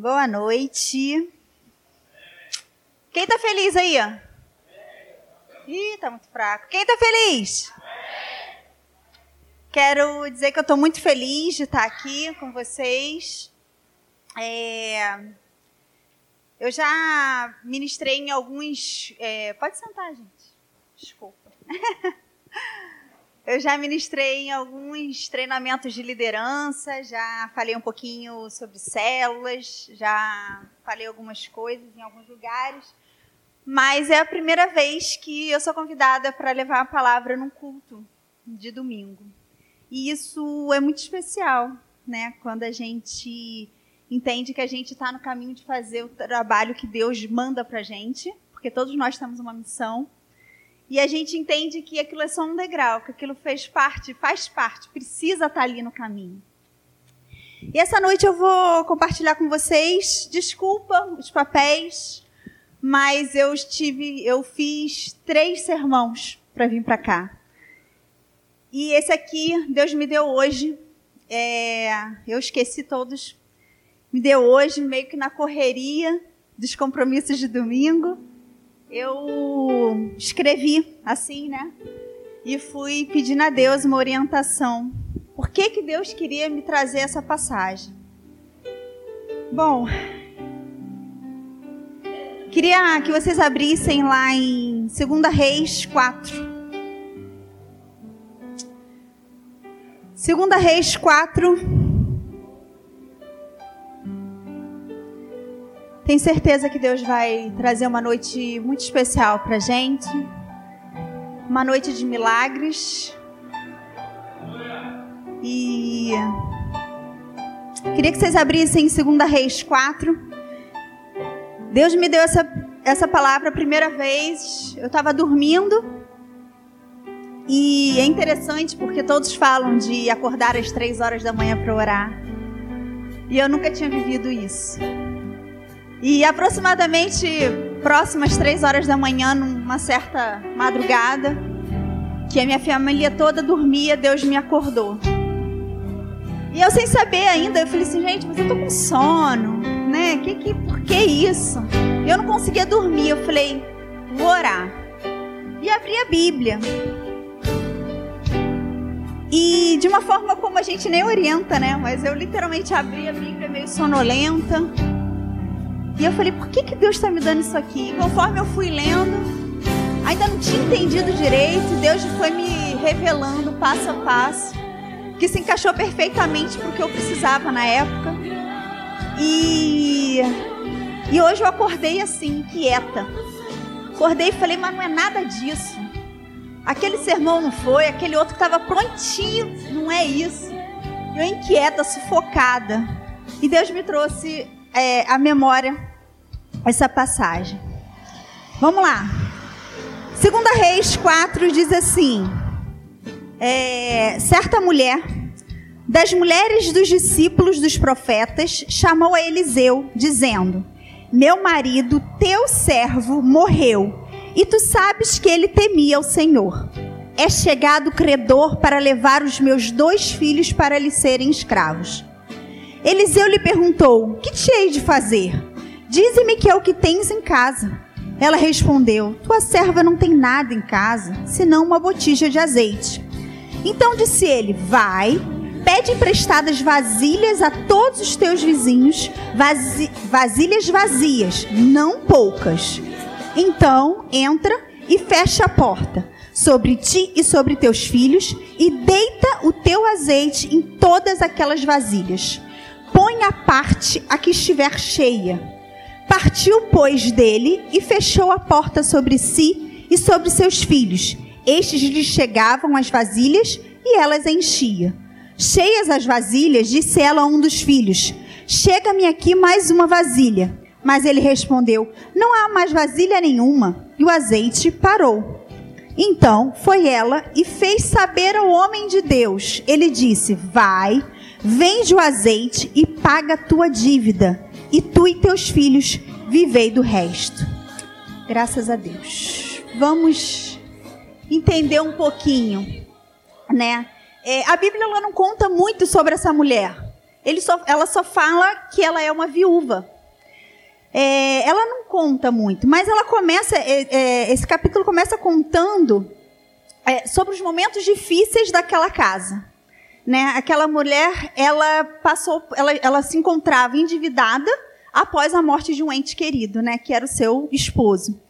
Boa noite. Quem tá feliz aí? Ih, tá muito fraco. Quem tá feliz? Quero dizer que eu estou muito feliz de estar aqui com vocês. É... Eu já ministrei em alguns. É... Pode sentar, gente. Desculpa. Eu já ministrei em alguns treinamentos de liderança, já falei um pouquinho sobre células, já falei algumas coisas em alguns lugares, mas é a primeira vez que eu sou convidada para levar a palavra num culto de domingo. E isso é muito especial, né? Quando a gente entende que a gente está no caminho de fazer o trabalho que Deus manda para gente, porque todos nós temos uma missão e a gente entende que aquilo é só um degrau, que aquilo fez parte, faz parte, precisa estar ali no caminho. E essa noite eu vou compartilhar com vocês, desculpa os papéis, mas eu estive, eu fiz três sermãos para vir para cá. E esse aqui Deus me deu hoje. É, eu esqueci todos. Me deu hoje, meio que na correria dos compromissos de domingo eu escrevi assim, né? E fui pedindo a Deus uma orientação. Por que, que Deus queria me trazer essa passagem? Bom, queria que vocês abrissem lá em 2 Reis 4. 2 Reis 4. Tenho certeza que Deus vai trazer uma noite muito especial para gente. Uma noite de milagres. E queria que vocês abrissem 2 Reis 4. Deus me deu essa, essa palavra a primeira vez. Eu estava dormindo. E é interessante porque todos falam de acordar às três horas da manhã para orar. E eu nunca tinha vivido isso. E aproximadamente próximas três horas da manhã, numa certa madrugada, que a minha família toda dormia, Deus me acordou. E eu sem saber ainda, eu falei assim, gente, mas eu tô com sono, né? Que, que, por que isso? Eu não conseguia dormir. Eu falei, vou orar. E abri a Bíblia. E de uma forma como a gente nem orienta, né? Mas eu literalmente abri a Bíblia meio sonolenta. E eu falei, por que, que Deus está me dando isso aqui? E conforme eu fui lendo, ainda não tinha entendido direito, Deus foi me revelando passo a passo, que se encaixou perfeitamente para o que eu precisava na época. E, e hoje eu acordei assim, quieta. Acordei e falei, mas não é nada disso. Aquele sermão não foi, aquele outro que estava prontinho, não é isso. Eu inquieta, sufocada. E Deus me trouxe é, a memória essa passagem. Vamos lá. Segunda Reis 4 diz assim: é, certa mulher das mulheres dos discípulos dos profetas chamou a Eliseu, dizendo: Meu marido, teu servo, morreu, e tu sabes que ele temia o Senhor. É chegado o credor para levar os meus dois filhos para lhe serem escravos. Eliseu lhe perguntou: Que te hei de fazer? Dize-me que é o que tens em casa. Ela respondeu: Tua serva não tem nada em casa, senão uma botija de azeite. Então disse ele: Vai, pede emprestadas vasilhas a todos os teus vizinhos, vasi vasilhas vazias, não poucas. Então entra e fecha a porta sobre ti e sobre teus filhos, e deita o teu azeite em todas aquelas vasilhas. Põe a parte a que estiver cheia Partiu, pois, dele e fechou a porta sobre si e sobre seus filhos. Estes lhe chegavam as vasilhas e elas enchia. Cheias as vasilhas, disse ela a um dos filhos: Chega-me aqui mais uma vasilha. Mas ele respondeu: Não há mais vasilha nenhuma. E o azeite parou. Então foi ela e fez saber ao homem de Deus. Ele disse: Vai, vende o azeite e paga a tua dívida e tu e teus filhos vivei do resto. Graças a Deus. Vamos entender um pouquinho, né? É, a Bíblia ela não conta muito sobre essa mulher. só, ela só fala que ela é uma viúva. É, ela não conta muito, mas ela começa, é, é, esse capítulo começa contando é, sobre os momentos difíceis daquela casa. Né? Aquela mulher, ela passou, ela, ela se encontrava endividada após a morte de um ente querido, né? Que era o seu esposo.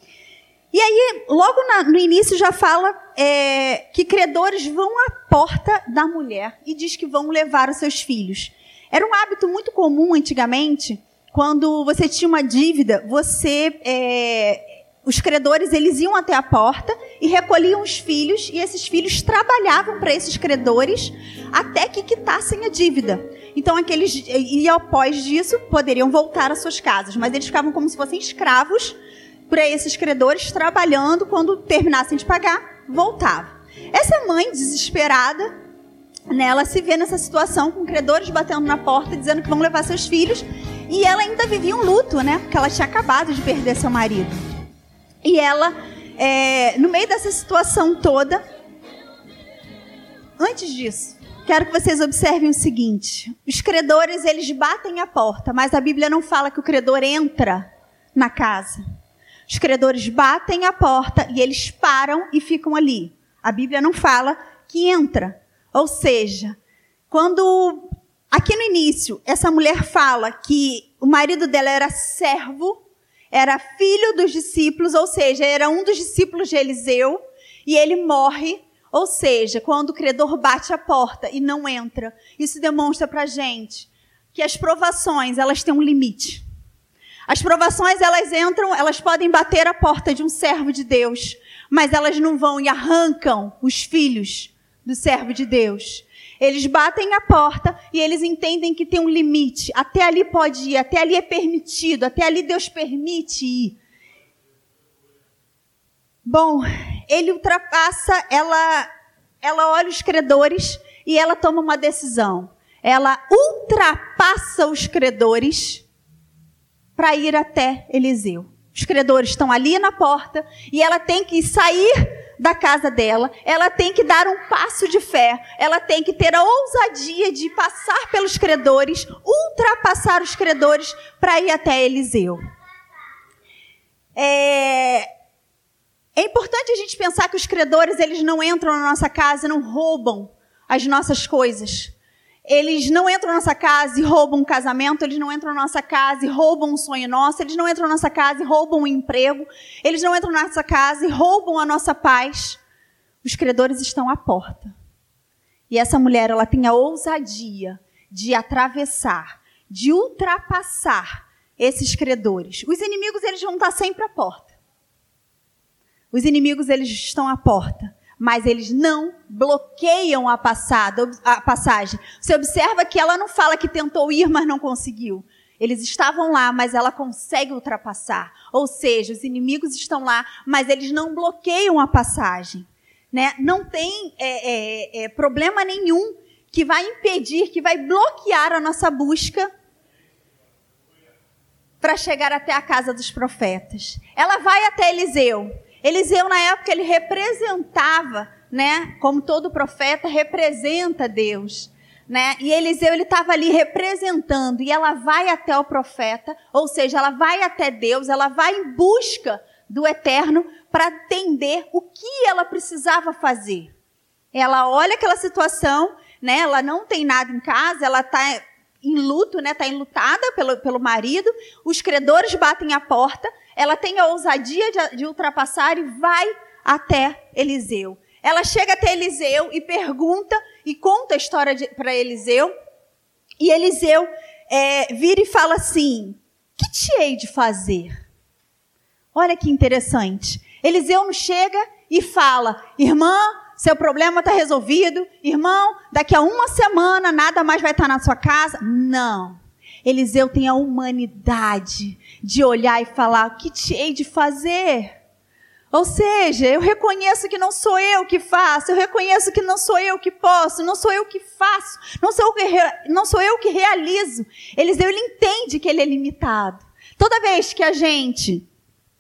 E aí, logo na, no início já fala é, que credores vão à porta da mulher e diz que vão levar os seus filhos. Era um hábito muito comum antigamente, quando você tinha uma dívida, você é, os credores eles iam até a porta e recolhiam os filhos e esses filhos trabalhavam para esses credores até que quitassem a dívida. Então aqueles e após disso poderiam voltar às suas casas, mas eles ficavam como se fossem escravos para esses credores trabalhando quando terminassem de pagar, voltava. Essa mãe desesperada, né, ela se vê nessa situação com credores batendo na porta dizendo que vão levar seus filhos e ela ainda vivia um luto, né, porque ela tinha acabado de perder seu marido. E ela, é, no meio dessa situação toda, antes disso, quero que vocês observem o seguinte: os credores eles batem a porta, mas a Bíblia não fala que o credor entra na casa. Os credores batem a porta e eles param e ficam ali. A Bíblia não fala que entra. Ou seja, quando aqui no início essa mulher fala que o marido dela era servo, era filho dos discípulos, ou seja, era um dos discípulos de Eliseu, e ele morre, ou seja, quando o credor bate a porta e não entra. Isso demonstra para gente que as provações elas têm um limite. As provações, elas entram, elas podem bater a porta de um servo de Deus, mas elas não vão e arrancam os filhos do servo de Deus. Eles batem a porta e eles entendem que tem um limite. Até ali pode ir, até ali é permitido, até ali Deus permite ir. Bom, ele ultrapassa, ela, ela olha os credores e ela toma uma decisão. Ela ultrapassa os credores para ir até Eliseu. Os credores estão ali na porta e ela tem que sair da casa dela, ela tem que dar um passo de fé, ela tem que ter a ousadia de passar pelos credores, ultrapassar os credores para ir até Eliseu. É, é importante a gente pensar que os credores eles não entram na nossa casa, não roubam as nossas coisas. Eles não entram na nossa casa e roubam um casamento, eles não entram na nossa casa e roubam um sonho nosso, eles não entram na nossa casa e roubam um emprego, eles não entram na nossa casa e roubam a nossa paz. Os credores estão à porta. E essa mulher, ela tem a ousadia de atravessar, de ultrapassar esses credores. Os inimigos, eles vão estar sempre à porta. Os inimigos, eles estão à porta mas eles não bloqueiam a, passada, a passagem. Você observa que ela não fala que tentou ir, mas não conseguiu. Eles estavam lá, mas ela consegue ultrapassar. Ou seja, os inimigos estão lá, mas eles não bloqueiam a passagem. Né? Não tem é, é, é, problema nenhum que vai impedir, que vai bloquear a nossa busca para chegar até a casa dos profetas. Ela vai até Eliseu. Eliseu, na época, ele representava, né? Como todo profeta, representa Deus. Né? E Eliseu ele estava ali representando e ela vai até o profeta, ou seja, ela vai até Deus, ela vai em busca do eterno para entender o que ela precisava fazer. Ela olha aquela situação, né? Ela não tem nada em casa, ela está em luto, né? Está enlutada pelo, pelo marido. Os credores batem a porta ela tem a ousadia de, de ultrapassar e vai até Eliseu. Ela chega até Eliseu e pergunta e conta a história para Eliseu. E Eliseu é, vira e fala assim: Que te hei de fazer? Olha que interessante. Eliseu não chega e fala: Irmã, seu problema está resolvido. Irmão, daqui a uma semana nada mais vai estar na sua casa. Não. Eliseu tem a humanidade de olhar e falar: o que te hei de fazer? Ou seja, eu reconheço que não sou eu que faço, eu reconheço que não sou eu que posso, não sou eu que faço, não sou eu que, não sou eu que realizo. Eliseu ele entende que ele é limitado. Toda vez que a gente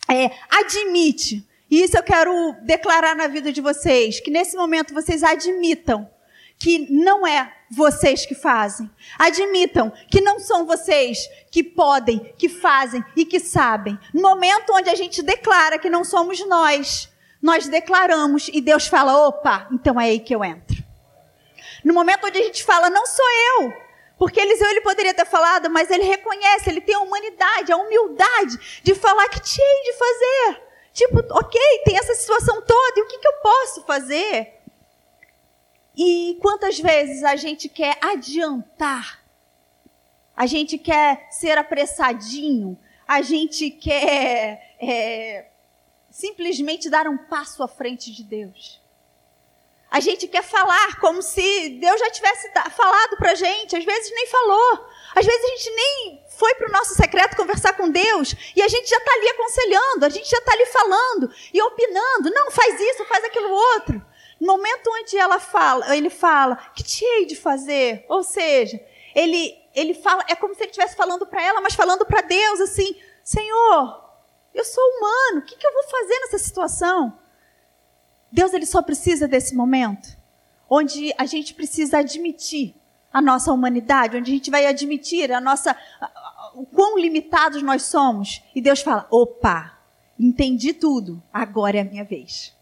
é, admite, e isso eu quero declarar na vida de vocês, que nesse momento vocês admitam que não é vocês que fazem. Admitam que não são vocês que podem, que fazem e que sabem. No momento onde a gente declara que não somos nós, nós declaramos e Deus fala: opa, então é aí que eu entro. No momento onde a gente fala, não sou eu, porque Eliseu ele poderia ter falado, mas ele reconhece, ele tem a humanidade, a humildade de falar que tinha de fazer. Tipo, ok, tem essa situação toda, e o que, que eu posso fazer? E quantas vezes a gente quer adiantar, a gente quer ser apressadinho, a gente quer é, simplesmente dar um passo à frente de Deus. A gente quer falar como se Deus já tivesse falado para a gente, às vezes nem falou. Às vezes a gente nem foi para o nosso secreto conversar com Deus e a gente já está ali aconselhando, a gente já está ali falando e opinando. Não, faz isso, faz aquilo outro. No momento onde ela fala, ele fala, que te hei de fazer? Ou seja, ele, ele fala, é como se ele estivesse falando para ela, mas falando para Deus assim: Senhor, eu sou humano, o que, que eu vou fazer nessa situação? Deus ele só precisa desse momento onde a gente precisa admitir a nossa humanidade, onde a gente vai admitir a nossa o quão limitados nós somos. E Deus fala: "Opa, entendi tudo. Agora é a minha vez."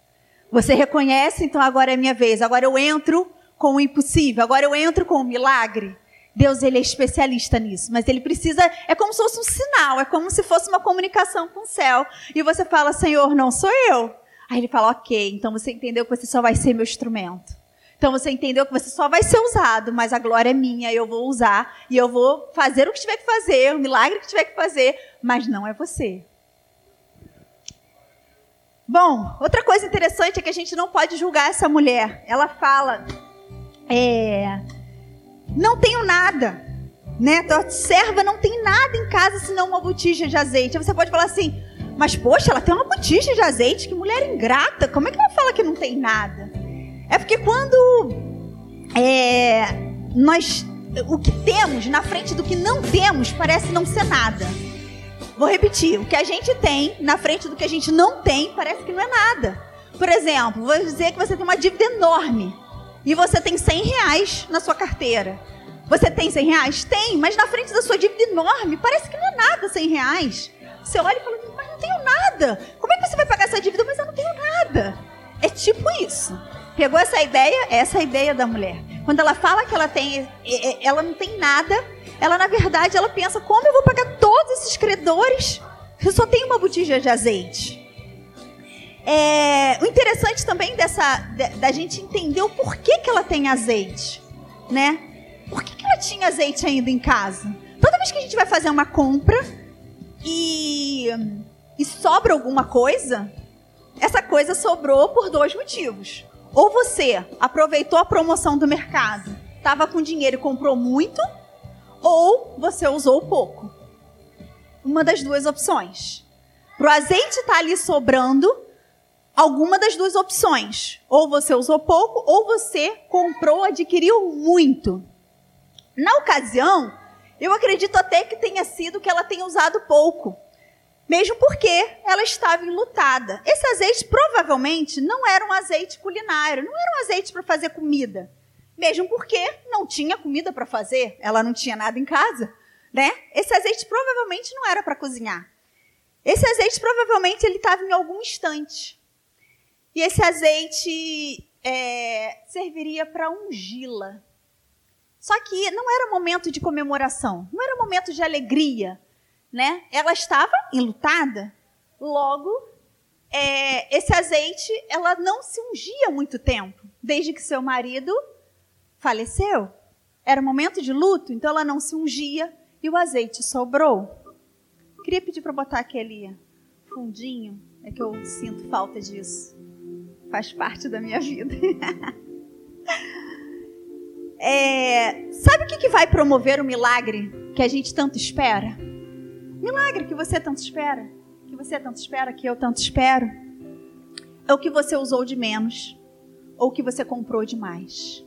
Você reconhece, então agora é minha vez. Agora eu entro com o impossível, agora eu entro com o milagre. Deus ele é especialista nisso, mas ele precisa, é como se fosse um sinal, é como se fosse uma comunicação com o céu. E você fala: "Senhor, não sou eu." Aí ele fala: Ok, então você entendeu que você só vai ser meu instrumento. Então você entendeu que você só vai ser usado, mas a glória é minha, eu vou usar e eu vou fazer o que tiver que fazer, o milagre que tiver que fazer, mas não é você. Bom, outra coisa interessante é que a gente não pode julgar essa mulher. Ela fala: é, Não tenho nada, né? Tua serva não tem nada em casa senão uma botija de azeite. Aí você pode falar assim: mas, poxa, ela tem uma botija de azeite, que mulher ingrata. Como é que ela fala que não tem nada? É porque quando é, nós. O que temos na frente do que não temos parece não ser nada. Vou repetir: o que a gente tem na frente do que a gente não tem parece que não é nada. Por exemplo, vou dizer que você tem uma dívida enorme e você tem 100 reais na sua carteira. Você tem 100 reais? Tem, mas na frente da sua dívida enorme parece que não é nada 100 reais. Você olha e fala, mas não tenho nada. Como é que você vai pagar essa dívida? Mas eu não tenho nada. É tipo isso. Pegou essa ideia? Essa é a ideia da mulher. Quando ela fala que ela tem, ela não tem nada, ela na verdade ela pensa como eu vou pagar todos esses credores? Eu só tenho uma botija de azeite. É, o interessante também dessa da gente entender o porquê que ela tem azeite, né? Por que, que ela tinha azeite ainda em casa? Toda vez que a gente vai fazer uma compra, e, e sobra alguma coisa, essa coisa sobrou por dois motivos. Ou você aproveitou a promoção do mercado, estava com dinheiro e comprou muito, ou você usou pouco. Uma das duas opções. O azeite estar tá ali sobrando, alguma das duas opções. Ou você usou pouco, ou você comprou, adquiriu muito. Na ocasião, eu acredito até que tenha sido que ela tenha usado pouco. Mesmo porque ela estava enlutada. Esse azeite provavelmente não era um azeite culinário, não era um azeite para fazer comida. Mesmo porque não tinha comida para fazer, ela não tinha nada em casa, né? Esse azeite provavelmente não era para cozinhar. Esse azeite provavelmente ele estava em algum instante. E esse azeite é, serviria para ungí-la. Só que não era momento de comemoração, não era momento de alegria, né? Ela estava enlutada, logo é, esse azeite ela não se ungia muito tempo, desde que seu marido faleceu. Era momento de luto, então ela não se ungia e o azeite sobrou. Queria pedir para botar aquele fundinho, é que eu sinto falta disso. Faz parte da minha vida. É, sabe o que, vai promover o milagre que a gente tanto espera? Milagre que você tanto espera, que você tanto espera, que eu tanto espero, é o que você usou de menos ou o que você comprou de mais.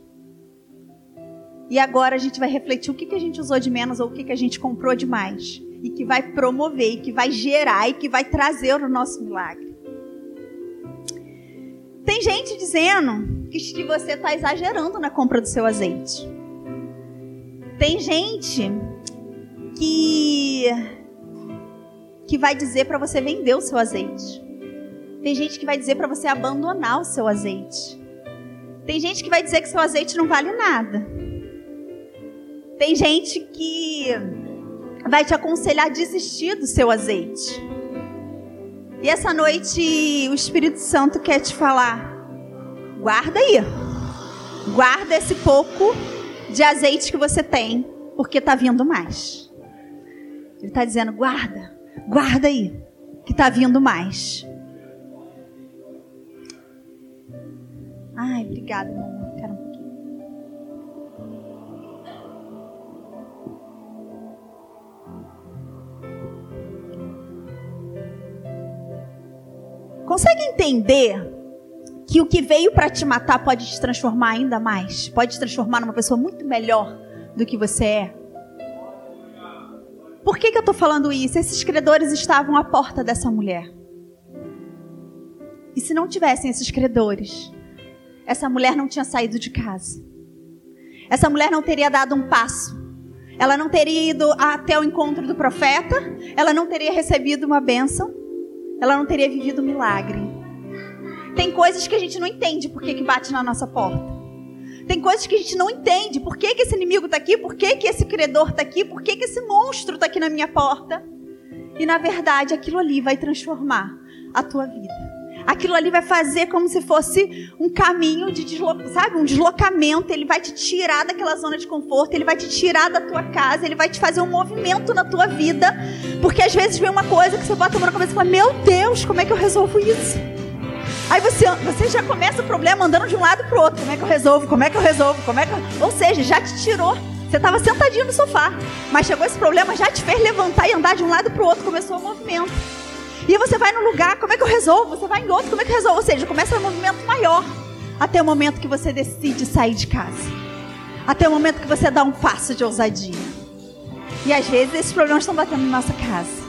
E agora a gente vai refletir o que, que a gente usou de menos ou o que, que a gente comprou de mais. E que vai promover, e que vai gerar, e que vai trazer o nosso milagre. Tem gente dizendo que, você está exagerando na compra do seu azeite. Tem gente que que vai dizer para você vender o seu azeite. Tem gente que vai dizer para você abandonar o seu azeite. Tem gente que vai dizer que seu azeite não vale nada. Tem gente que vai te aconselhar a desistir do seu azeite. E essa noite o Espírito Santo quer te falar: guarda aí. Guarda esse pouco de azeite que você tem, porque está vindo mais. Ele está dizendo: guarda, guarda aí, que está vindo mais. Ai, obrigada, meu Consegue entender que o que veio para te matar pode te transformar ainda mais? Pode te transformar numa pessoa muito melhor do que você é? Por que, que eu estou falando isso? Esses credores estavam à porta dessa mulher. E se não tivessem esses credores, essa mulher não tinha saído de casa. Essa mulher não teria dado um passo. Ela não teria ido até o encontro do profeta. Ela não teria recebido uma bênção. Ela não teria vivido um milagre. Tem coisas que a gente não entende por que, que bate na nossa porta. Tem coisas que a gente não entende. Por que, que esse inimigo está aqui? Por que, que esse credor está aqui? Por que, que esse monstro está aqui na minha porta? E na verdade, aquilo ali vai transformar a tua vida. Aquilo ali vai fazer como se fosse um caminho de deslo... sabe, um deslocamento. Ele vai te tirar daquela zona de conforto, ele vai te tirar da tua casa, ele vai te fazer um movimento na tua vida. Porque às vezes vem uma coisa que você bota a mão na cabeça e fala: Meu Deus, como é que eu resolvo isso? Aí você, você já começa o problema andando de um lado para o outro. Como é que eu resolvo? Como é que eu resolvo? Como é que eu... Ou seja, já te tirou. Você estava sentadinho no sofá, mas chegou esse problema, já te fez levantar e andar de um lado para o outro. Começou o movimento. E você vai num lugar, como é que eu resolvo? Você vai em outro, como é que eu resolvo? Ou seja, começa um movimento maior. Até o momento que você decide sair de casa. Até o momento que você dá um passo de ousadia. E às vezes esses problemas estão batendo na nossa casa.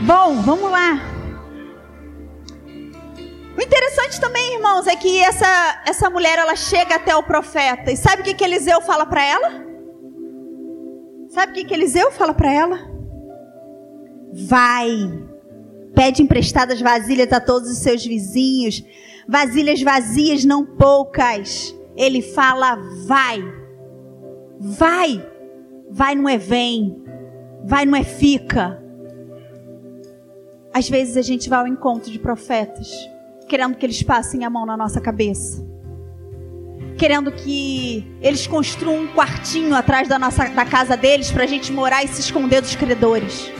Bom, vamos lá. O interessante também, irmãos, é que essa, essa mulher ela chega até o profeta. E sabe o que, que Eliseu fala para ela? Sabe o que, que Eliseu fala para ela? Vai. Pede emprestadas vasilhas a todos os seus vizinhos. Vasilhas vazias, não poucas. Ele fala: vai. Vai. Vai não é vem. Vai não é fica. Às vezes a gente vai ao encontro de profetas, querendo que eles passem a mão na nossa cabeça. Querendo que eles construam um quartinho atrás da, nossa, da casa deles para a gente morar e se esconder dos credores.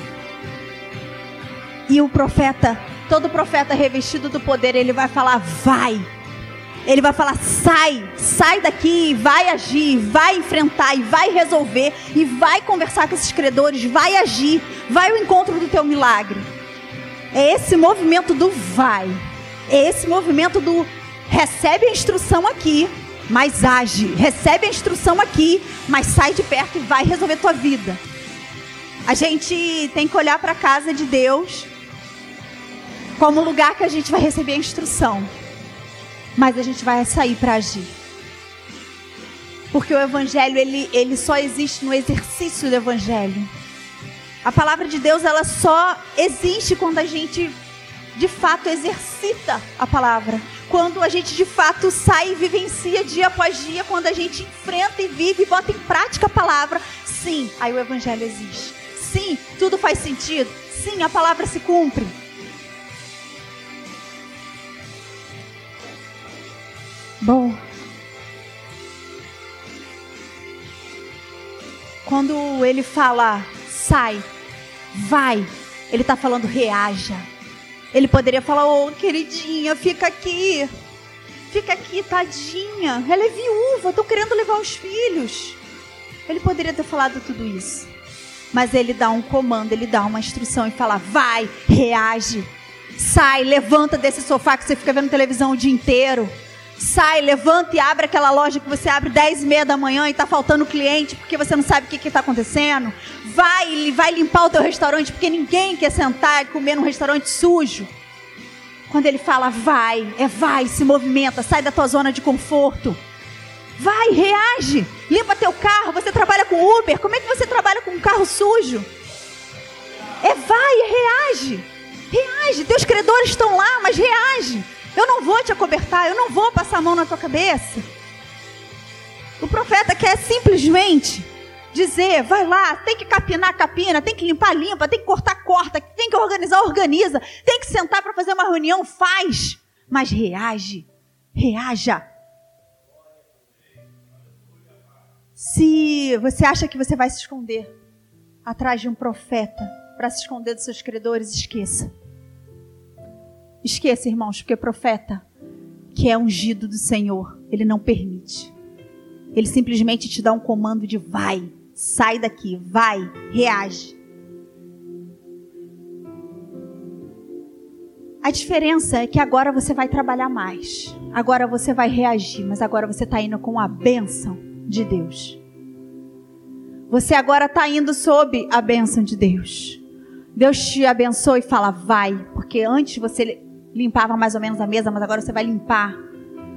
E o profeta, todo profeta revestido do poder, ele vai falar: vai. Ele vai falar: sai, sai daqui, vai agir, vai enfrentar e vai resolver e vai conversar com esses credores, vai agir, vai ao encontro do teu milagre. É esse movimento do vai. É esse movimento do recebe a instrução aqui, mas age. Recebe a instrução aqui, mas sai de perto e vai resolver tua vida. A gente tem que olhar para a casa de Deus como lugar que a gente vai receber a instrução, mas a gente vai sair para agir. Porque o evangelho ele, ele só existe no exercício do evangelho. A palavra de Deus ela só existe quando a gente de fato exercita a palavra. Quando a gente de fato sai e vivencia dia após dia, quando a gente enfrenta e vive e bota em prática a palavra, sim, aí o evangelho existe. Sim, tudo faz sentido. Sim, a palavra se cumpre. Bom. Quando ele fala sai, vai, ele está falando reaja. Ele poderia falar, ô oh, queridinha, fica aqui. Fica aqui, tadinha. Ela é viúva, estou querendo levar os filhos. Ele poderia ter falado tudo isso. Mas ele dá um comando, ele dá uma instrução e fala: vai, reage. Sai, levanta desse sofá que você fica vendo televisão o dia inteiro. Sai, levanta e abre aquela loja que você abre 10 e meia da manhã e está faltando cliente porque você não sabe o que está acontecendo. Vai, vai limpar o teu restaurante porque ninguém quer sentar e comer num restaurante sujo. Quando ele fala vai, é vai, se movimenta, sai da tua zona de conforto. Vai, reage. Limpa teu carro. Você trabalha com Uber. Como é que você trabalha com um carro sujo? É vai, reage. Reage. Teus credores estão lá, mas reage. Eu não vou te acobertar, eu não vou passar a mão na tua cabeça. O profeta quer simplesmente dizer, vai lá, tem que capinar, capina, tem que limpar, limpa, tem que cortar, corta, tem que organizar, organiza, tem que sentar para fazer uma reunião, faz. Mas reage, reaja. Se você acha que você vai se esconder atrás de um profeta para se esconder dos seus credores, esqueça. Esqueça, irmãos, porque profeta que é ungido do Senhor, ele não permite. Ele simplesmente te dá um comando de vai, sai daqui, vai, reage. A diferença é que agora você vai trabalhar mais. Agora você vai reagir, mas agora você está indo com a bênção de Deus. Você agora está indo sob a bênção de Deus. Deus te abençoe e fala, vai, porque antes você limpava mais ou menos a mesa, mas agora você vai limpar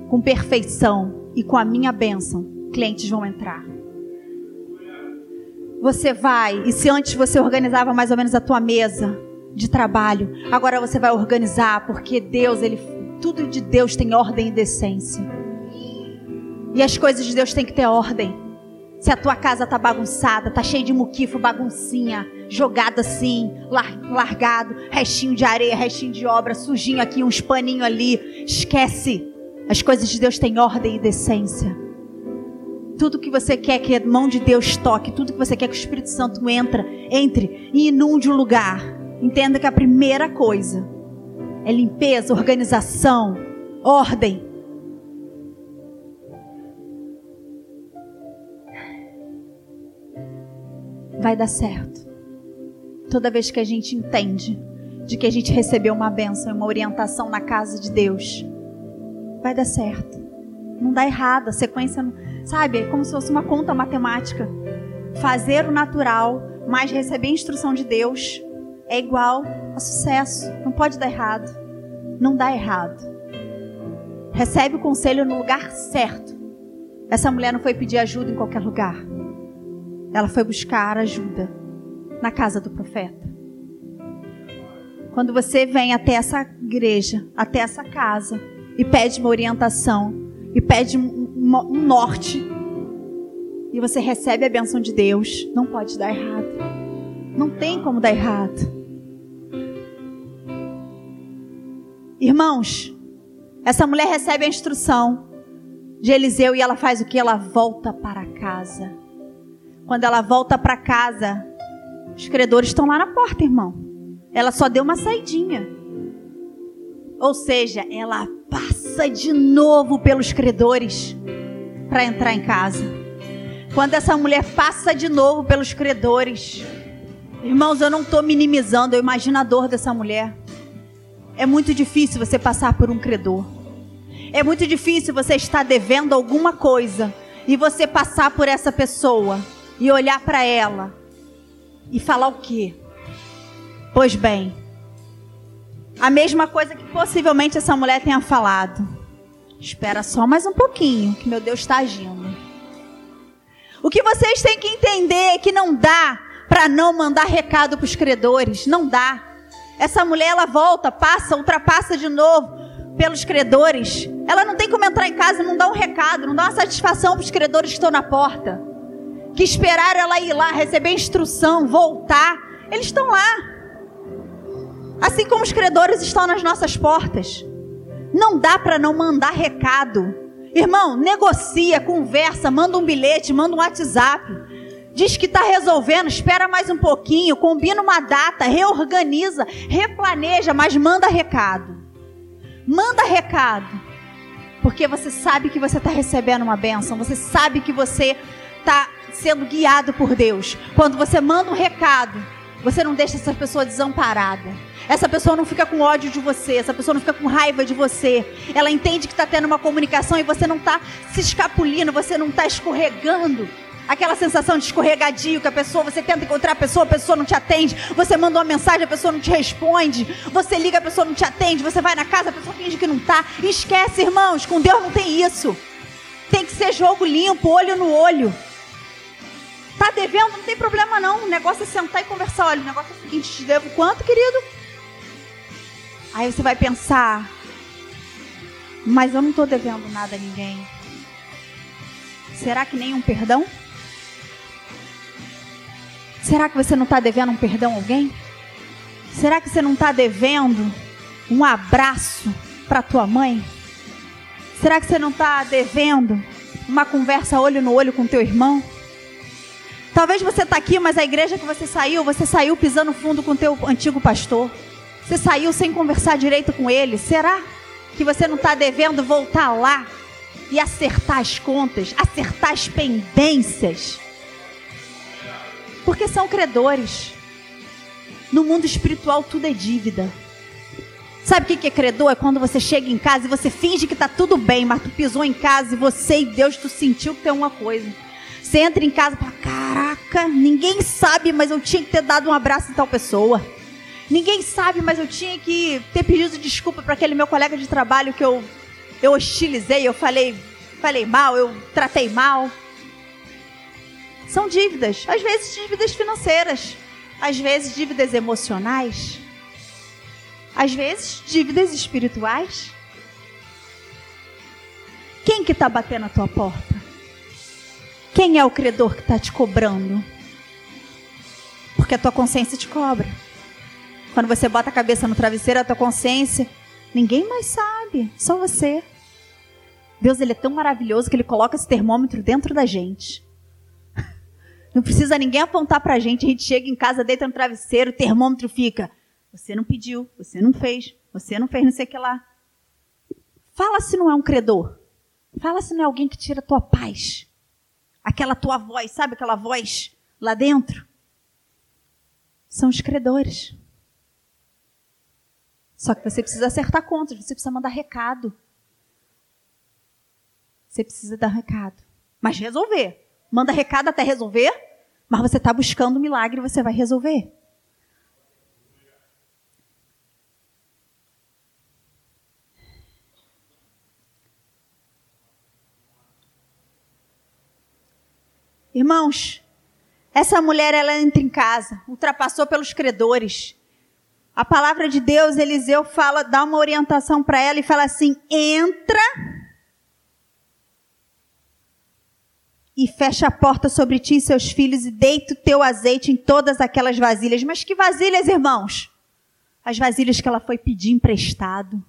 com perfeição e com a minha bênção. Clientes vão entrar. Você vai, e se antes você organizava mais ou menos a tua mesa de trabalho, agora você vai organizar, porque Deus, ele tudo de Deus tem ordem e decência. E as coisas de Deus têm que ter ordem. Se a tua casa tá bagunçada, tá cheia de muquifo, baguncinha, jogado assim, largado, restinho de areia, restinho de obra, sujinho aqui, uns paninhos ali, esquece. As coisas de Deus têm ordem e decência. Tudo que você quer que a mão de Deus toque, tudo que você quer que o Espírito Santo entra, entre e inunde o lugar. Entenda que a primeira coisa é limpeza, organização, ordem. vai dar certo. Toda vez que a gente entende de que a gente recebeu uma bênção, uma orientação na casa de Deus, vai dar certo. Não dá errado, a sequência, sabe, é como se fosse uma conta matemática. Fazer o natural, mas receber a instrução de Deus é igual a sucesso. Não pode dar errado. Não dá errado. Recebe o conselho no lugar certo. Essa mulher não foi pedir ajuda em qualquer lugar. Ela foi buscar ajuda na casa do profeta. Quando você vem até essa igreja, até essa casa, e pede uma orientação, e pede um, um, norte, e você recebe a benção de Deus, não pode dar errado. Não tem como dar errado. Irmãos, essa mulher recebe a instrução de Eliseu e ela faz o que? Ela volta para casa. Quando ela volta para casa, os credores estão lá na porta, irmão. Ela só deu uma saidinha. Ou seja, ela passa de novo pelos credores para entrar em casa. Quando essa mulher passa de novo pelos credores, irmãos, eu não estou minimizando, eu imagino a dor dessa mulher. É muito difícil você passar por um credor. É muito difícil você estar devendo alguma coisa e você passar por essa pessoa e olhar para ela e falar o quê? Pois bem, a mesma coisa que possivelmente essa mulher tenha falado. Espera só mais um pouquinho, que meu Deus está agindo. O que vocês têm que entender é que não dá para não mandar recado para os credores, não dá. Essa mulher ela volta, passa, ultrapassa de novo pelos credores. Ela não tem como entrar em casa e não dar um recado, não dar uma satisfação para os credores que estão na porta que esperaram ela ir lá, receber instrução, voltar. Eles estão lá. Assim como os credores estão nas nossas portas. Não dá para não mandar recado. Irmão, negocia, conversa, manda um bilhete, manda um WhatsApp. Diz que está resolvendo, espera mais um pouquinho, combina uma data, reorganiza, replaneja, mas manda recado. Manda recado. Porque você sabe que você está recebendo uma bênção, você sabe que você está sendo guiado por Deus. Quando você manda um recado, você não deixa essa pessoa desamparada. Essa pessoa não fica com ódio de você, essa pessoa não fica com raiva de você. Ela entende que está tendo uma comunicação e você não está se escapulindo, você não está escorregando. Aquela sensação de escorregadio que a pessoa, você tenta encontrar a pessoa, a pessoa não te atende. Você manda uma mensagem, a pessoa não te responde. Você liga, a pessoa não te atende. Você vai na casa, a pessoa finge que não está. Esquece, irmãos, com Deus não tem isso. Tem que ser jogo limpo, olho no olho. Tá devendo? Não tem problema não. O negócio é sentar e conversar. Olha, o negócio é o seguinte, te devo quanto, querido? Aí você vai pensar, mas eu não estou devendo nada a ninguém. Será que nem um perdão? Será que você não está devendo um perdão a alguém? Será que você não está devendo um abraço para tua mãe? Será que você não está devendo uma conversa olho no olho com teu irmão? Talvez você está aqui, mas a igreja que você saiu, você saiu pisando fundo com teu antigo pastor. Você saiu sem conversar direito com ele. Será que você não está devendo voltar lá e acertar as contas, acertar as pendências? Porque são credores. No mundo espiritual tudo é dívida. Sabe o que é credor? É quando você chega em casa e você finge que está tudo bem, mas tu pisou em casa e você e Deus tu sentiu que tem uma coisa. Você entra em casa e fala: Ninguém sabe, mas eu tinha que ter dado um abraço em tal pessoa. Ninguém sabe, mas eu tinha que ter pedido desculpa para aquele meu colega de trabalho que eu, eu hostilizei, eu falei, falei mal, eu tratei mal. São dívidas, às vezes dívidas financeiras, às vezes dívidas emocionais, às vezes dívidas espirituais. Quem que está batendo a tua porta? Quem é o credor que está te cobrando? Porque a tua consciência te cobra. Quando você bota a cabeça no travesseiro, a tua consciência, ninguém mais sabe, só você. Deus ele é tão maravilhoso que ele coloca esse termômetro dentro da gente. Não precisa ninguém apontar pra gente. A gente chega em casa, deita no travesseiro, o termômetro fica. Você não pediu, você não fez, você não fez não sei o que lá. Fala se não é um credor. Fala se não é alguém que tira a tua paz. Aquela tua voz, sabe aquela voz lá dentro? São os credores. Só que você precisa acertar contas, você precisa mandar recado. Você precisa dar recado. Mas resolver manda recado até resolver, mas você está buscando um milagre e você vai resolver. Irmãos, essa mulher ela entra em casa, ultrapassou pelos credores. A palavra de Deus, Eliseu fala, dá uma orientação para ela e fala assim: entra e fecha a porta sobre ti e seus filhos e deita o teu azeite em todas aquelas vasilhas. Mas que vasilhas, irmãos? As vasilhas que ela foi pedir emprestado.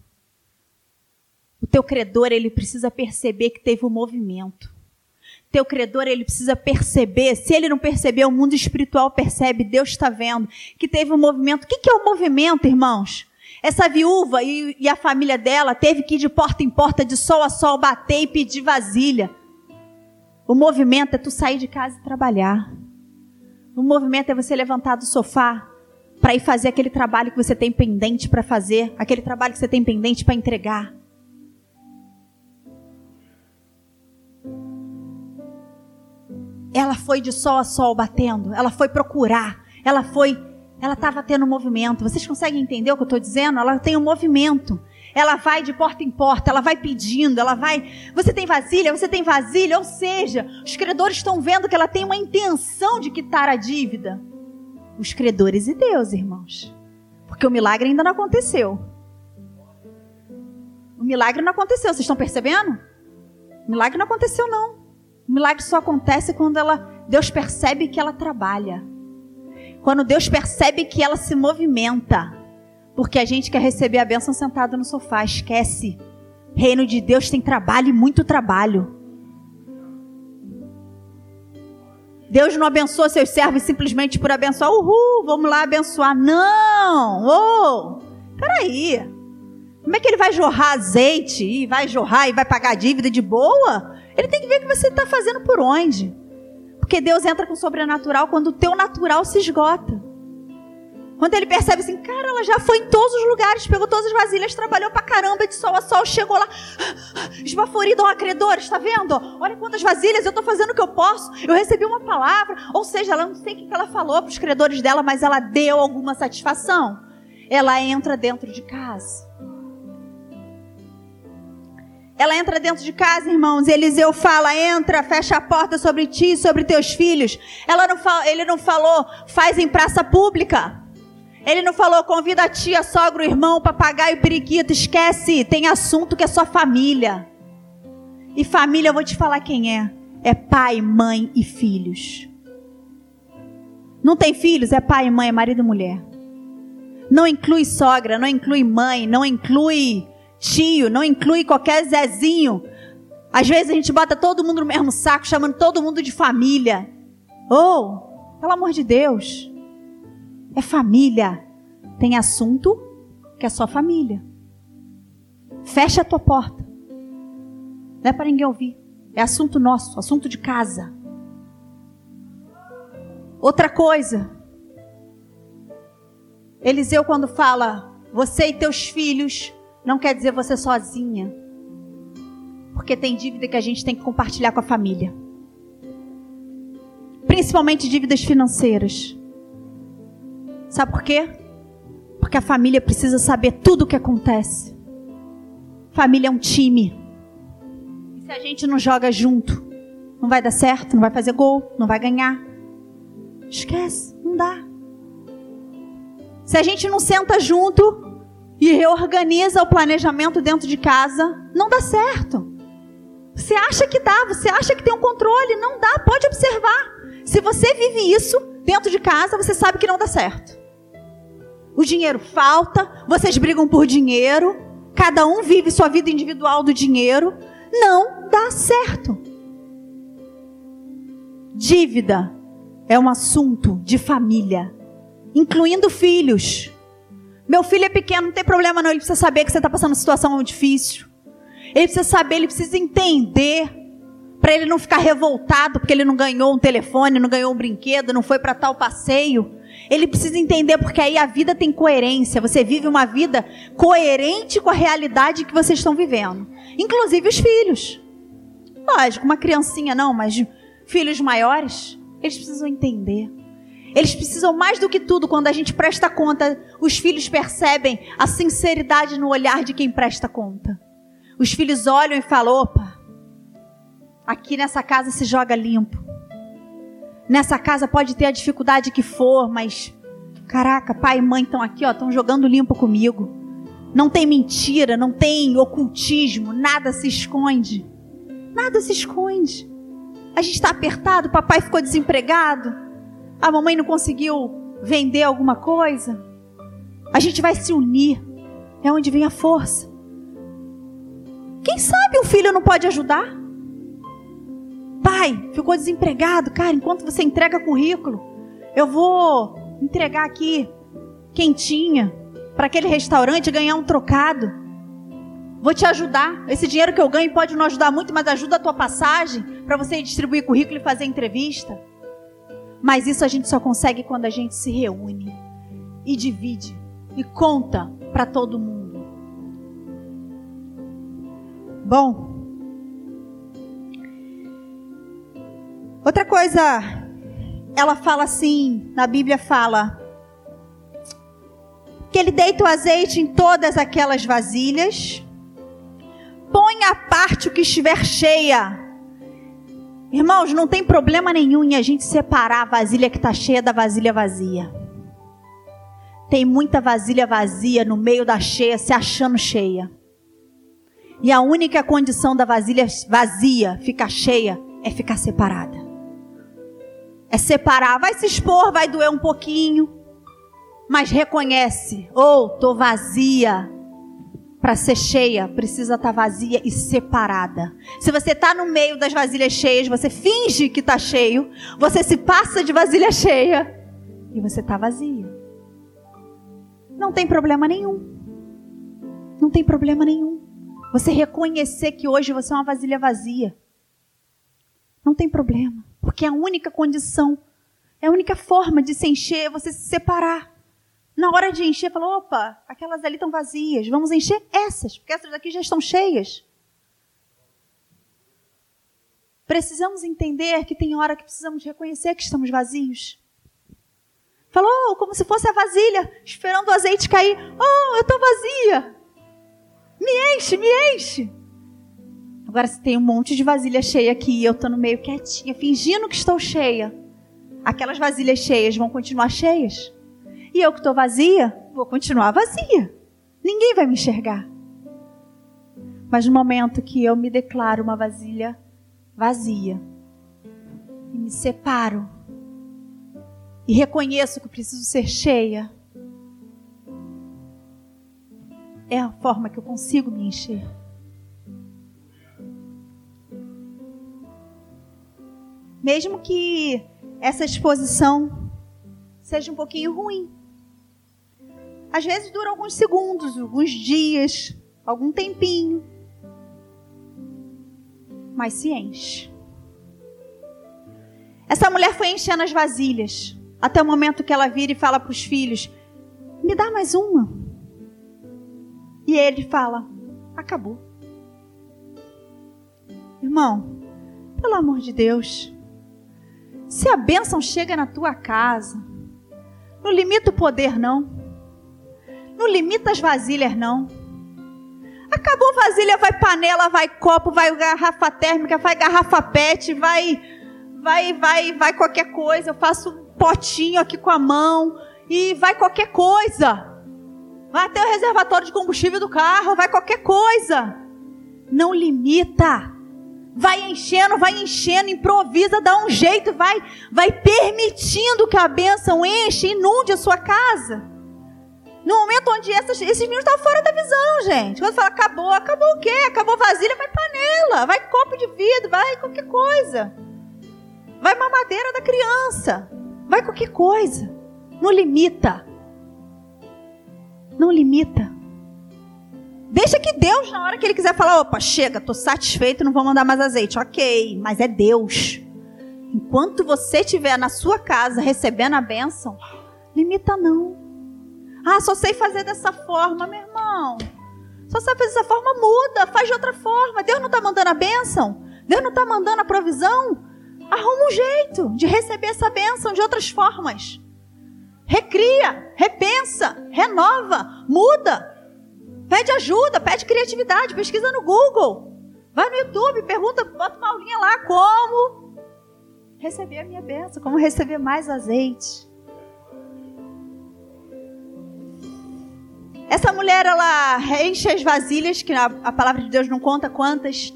O teu credor, ele precisa perceber que teve um movimento. Teu credor, ele precisa perceber, se ele não perceber, o mundo espiritual percebe, Deus está vendo, que teve um movimento. O que, é o um movimento, irmãos? Essa viúva e, e a família dela teve que ir de porta em porta, de sol a sol, bater e pedir vasilha. O movimento é tu sair de casa e trabalhar. O movimento é você levantar do sofá para ir fazer aquele trabalho que você tem pendente para fazer, aquele trabalho que você tem pendente para entregar. Ela foi de sol a sol batendo, ela foi procurar, ela foi, ela estava tendo movimento. Vocês conseguem entender o que eu estou dizendo? Ela tem um movimento. Ela vai de porta em porta, ela vai pedindo, ela vai. Você tem vasilha? Você tem vasilha? Ou seja, os credores estão vendo que ela tem uma intenção de quitar a dívida. Os credores e Deus, irmãos. Porque o milagre ainda não aconteceu. O milagre não aconteceu, vocês estão percebendo? O milagre não aconteceu, não. O milagre só acontece quando ela, Deus percebe que ela trabalha. Quando Deus percebe que ela se movimenta. Porque a gente quer receber a bênção sentado no sofá. Esquece. Reino de Deus tem trabalho e muito trabalho. Deus não abençoa seus servos simplesmente por abençoar. Uhul, vamos lá abençoar. Não! Oh, peraí. Como é que ele vai jorrar azeite e vai jorrar e vai pagar dívida de boa? Ele tem que ver o que você está fazendo por onde. Porque Deus entra com o sobrenatural quando o teu natural se esgota. Quando ele percebe assim, cara, ela já foi em todos os lugares, pegou todas as vasilhas, trabalhou pra caramba de sol a sol, chegou lá, esbaforido, ó, credores, está vendo? Olha quantas vasilhas, eu estou fazendo o que eu posso, eu recebi uma palavra, ou seja, ela não sei o que ela falou para os credores dela, mas ela deu alguma satisfação. Ela entra dentro de casa. Ela entra dentro de casa, irmãos, Eliseu fala: entra, fecha a porta sobre ti e sobre teus filhos. Ela não ele não falou, faz em praça pública. Ele não falou, convida a tia, sogra, o irmão, papagaio, periquito. Esquece, tem assunto que é sua família. E família, eu vou te falar quem é: é pai, mãe e filhos. Não tem filhos? É pai, mãe, marido e mulher. Não inclui sogra, não inclui mãe, não inclui tio, não inclui qualquer Zezinho. Às vezes a gente bota todo mundo no mesmo saco, chamando todo mundo de família. Oh, pelo amor de Deus. É família. Tem assunto que é só família. Fecha a tua porta. Não é para ninguém ouvir. É assunto nosso, assunto de casa. Outra coisa. Eliseu, quando fala, você e teus filhos não quer dizer você sozinha. Porque tem dívida que a gente tem que compartilhar com a família. Principalmente dívidas financeiras. Sabe por quê? Porque a família precisa saber tudo o que acontece. Família é um time. E se a gente não joga junto, não vai dar certo, não vai fazer gol, não vai ganhar. Esquece, não dá. Se a gente não senta junto, e reorganiza o planejamento dentro de casa, não dá certo. Você acha que dá, você acha que tem um controle, não dá, pode observar. Se você vive isso dentro de casa, você sabe que não dá certo. O dinheiro falta, vocês brigam por dinheiro, cada um vive sua vida individual do dinheiro, não dá certo. Dívida é um assunto de família, incluindo filhos. Meu filho é pequeno, não tem problema não. Ele precisa saber que você está passando uma situação difícil. Ele precisa saber, ele precisa entender. Para ele não ficar revoltado porque ele não ganhou um telefone, não ganhou um brinquedo, não foi para tal passeio. Ele precisa entender porque aí a vida tem coerência. Você vive uma vida coerente com a realidade que vocês estão vivendo. Inclusive os filhos. Lógico, uma criancinha não, mas filhos maiores, eles precisam entender. Eles precisam mais do que tudo, quando a gente presta conta, os filhos percebem a sinceridade no olhar de quem presta conta. Os filhos olham e falam: opa, aqui nessa casa se joga limpo. Nessa casa pode ter a dificuldade que for, mas caraca, pai e mãe estão aqui, estão jogando limpo comigo. Não tem mentira, não tem ocultismo, nada se esconde. Nada se esconde. A gente está apertado, papai ficou desempregado. A mamãe não conseguiu vender alguma coisa. A gente vai se unir. É onde vem a força. Quem sabe um filho não pode ajudar? Pai, ficou desempregado, cara. Enquanto você entrega currículo, eu vou entregar aqui quentinha para aquele restaurante ganhar um trocado. Vou te ajudar. Esse dinheiro que eu ganho pode não ajudar muito, mas ajuda a tua passagem para você distribuir currículo e fazer entrevista. Mas isso a gente só consegue quando a gente se reúne e divide e conta para todo mundo. Bom, outra coisa, ela fala assim, na Bíblia fala que ele deita o azeite em todas aquelas vasilhas, põe à parte o que estiver cheia Irmãos, não tem problema nenhum em a gente separar a vasilha que está cheia da vasilha vazia. Tem muita vasilha vazia no meio da cheia, se achando cheia. E a única condição da vasilha vazia ficar cheia é ficar separada. É separar, vai se expor, vai doer um pouquinho, mas reconhece, ou oh, tô vazia, para ser cheia, precisa estar tá vazia e separada. Se você está no meio das vasilhas cheias, você finge que está cheio, você se passa de vasilha cheia e você está vazia. Não tem problema nenhum. Não tem problema nenhum. Você reconhecer que hoje você é uma vasilha vazia. Não tem problema. Porque é a única condição, é a única forma de se encher é você se separar. Na hora de encher, falou: opa, aquelas ali estão vazias, vamos encher essas, porque essas daqui já estão cheias. Precisamos entender que tem hora que precisamos reconhecer que estamos vazios. Falou como se fosse a vasilha, esperando o azeite cair. Oh, eu estou vazia. Me enche, me enche. Agora, se tem um monte de vasilha cheia aqui e eu estou no meio quietinha, fingindo que estou cheia, aquelas vasilhas cheias vão continuar cheias. E eu que estou vazia, vou continuar vazia. Ninguém vai me enxergar. Mas no momento que eu me declaro uma vasilha vazia, e me separo, e reconheço que preciso ser cheia, é a forma que eu consigo me encher. Mesmo que essa exposição seja um pouquinho ruim. Às vezes dura alguns segundos, alguns dias, algum tempinho. Mas se enche. Essa mulher foi enchendo as vasilhas. Até o momento que ela vira e fala para os filhos: Me dá mais uma. E ele fala: Acabou. Irmão, pelo amor de Deus, se a bênção chega na tua casa, não limita o poder, não. Não limita as vasilhas, não. Acabou vasilha, vai panela, vai copo, vai garrafa térmica, vai garrafa pet, vai, vai, vai, vai qualquer coisa. Eu faço um potinho aqui com a mão e vai qualquer coisa. Vai até o reservatório de combustível do carro, vai qualquer coisa. Não limita. Vai enchendo, vai enchendo, improvisa, dá um jeito, vai, vai permitindo que a bênção enche, inunde a sua casa. No momento onde essas, esses meninos estavam fora da visão, gente. Quando fala acabou, acabou o quê? Acabou vasilha, vai panela, vai copo de vidro, vai qualquer coisa. Vai mamadeira da criança, vai qualquer coisa. Não limita. Não limita. Deixa que Deus, na hora que Ele quiser falar, opa, chega, tô satisfeito, não vou mandar mais azeite. Ok, mas é Deus. Enquanto você estiver na sua casa recebendo a bênção, limita não. Ah, só sei fazer dessa forma, meu irmão. Só sabe fazer dessa forma, muda, faz de outra forma. Deus não está mandando a bênção? Deus não está mandando a provisão? Arruma um jeito de receber essa bênção de outras formas recria, repensa, renova, muda. Pede ajuda, pede criatividade, pesquisa no Google. Vai no YouTube, pergunta, bota uma aulinha lá como receber a minha benção, como receber mais azeite. Essa mulher, ela enche as vasilhas, que a, a palavra de Deus não conta quantas.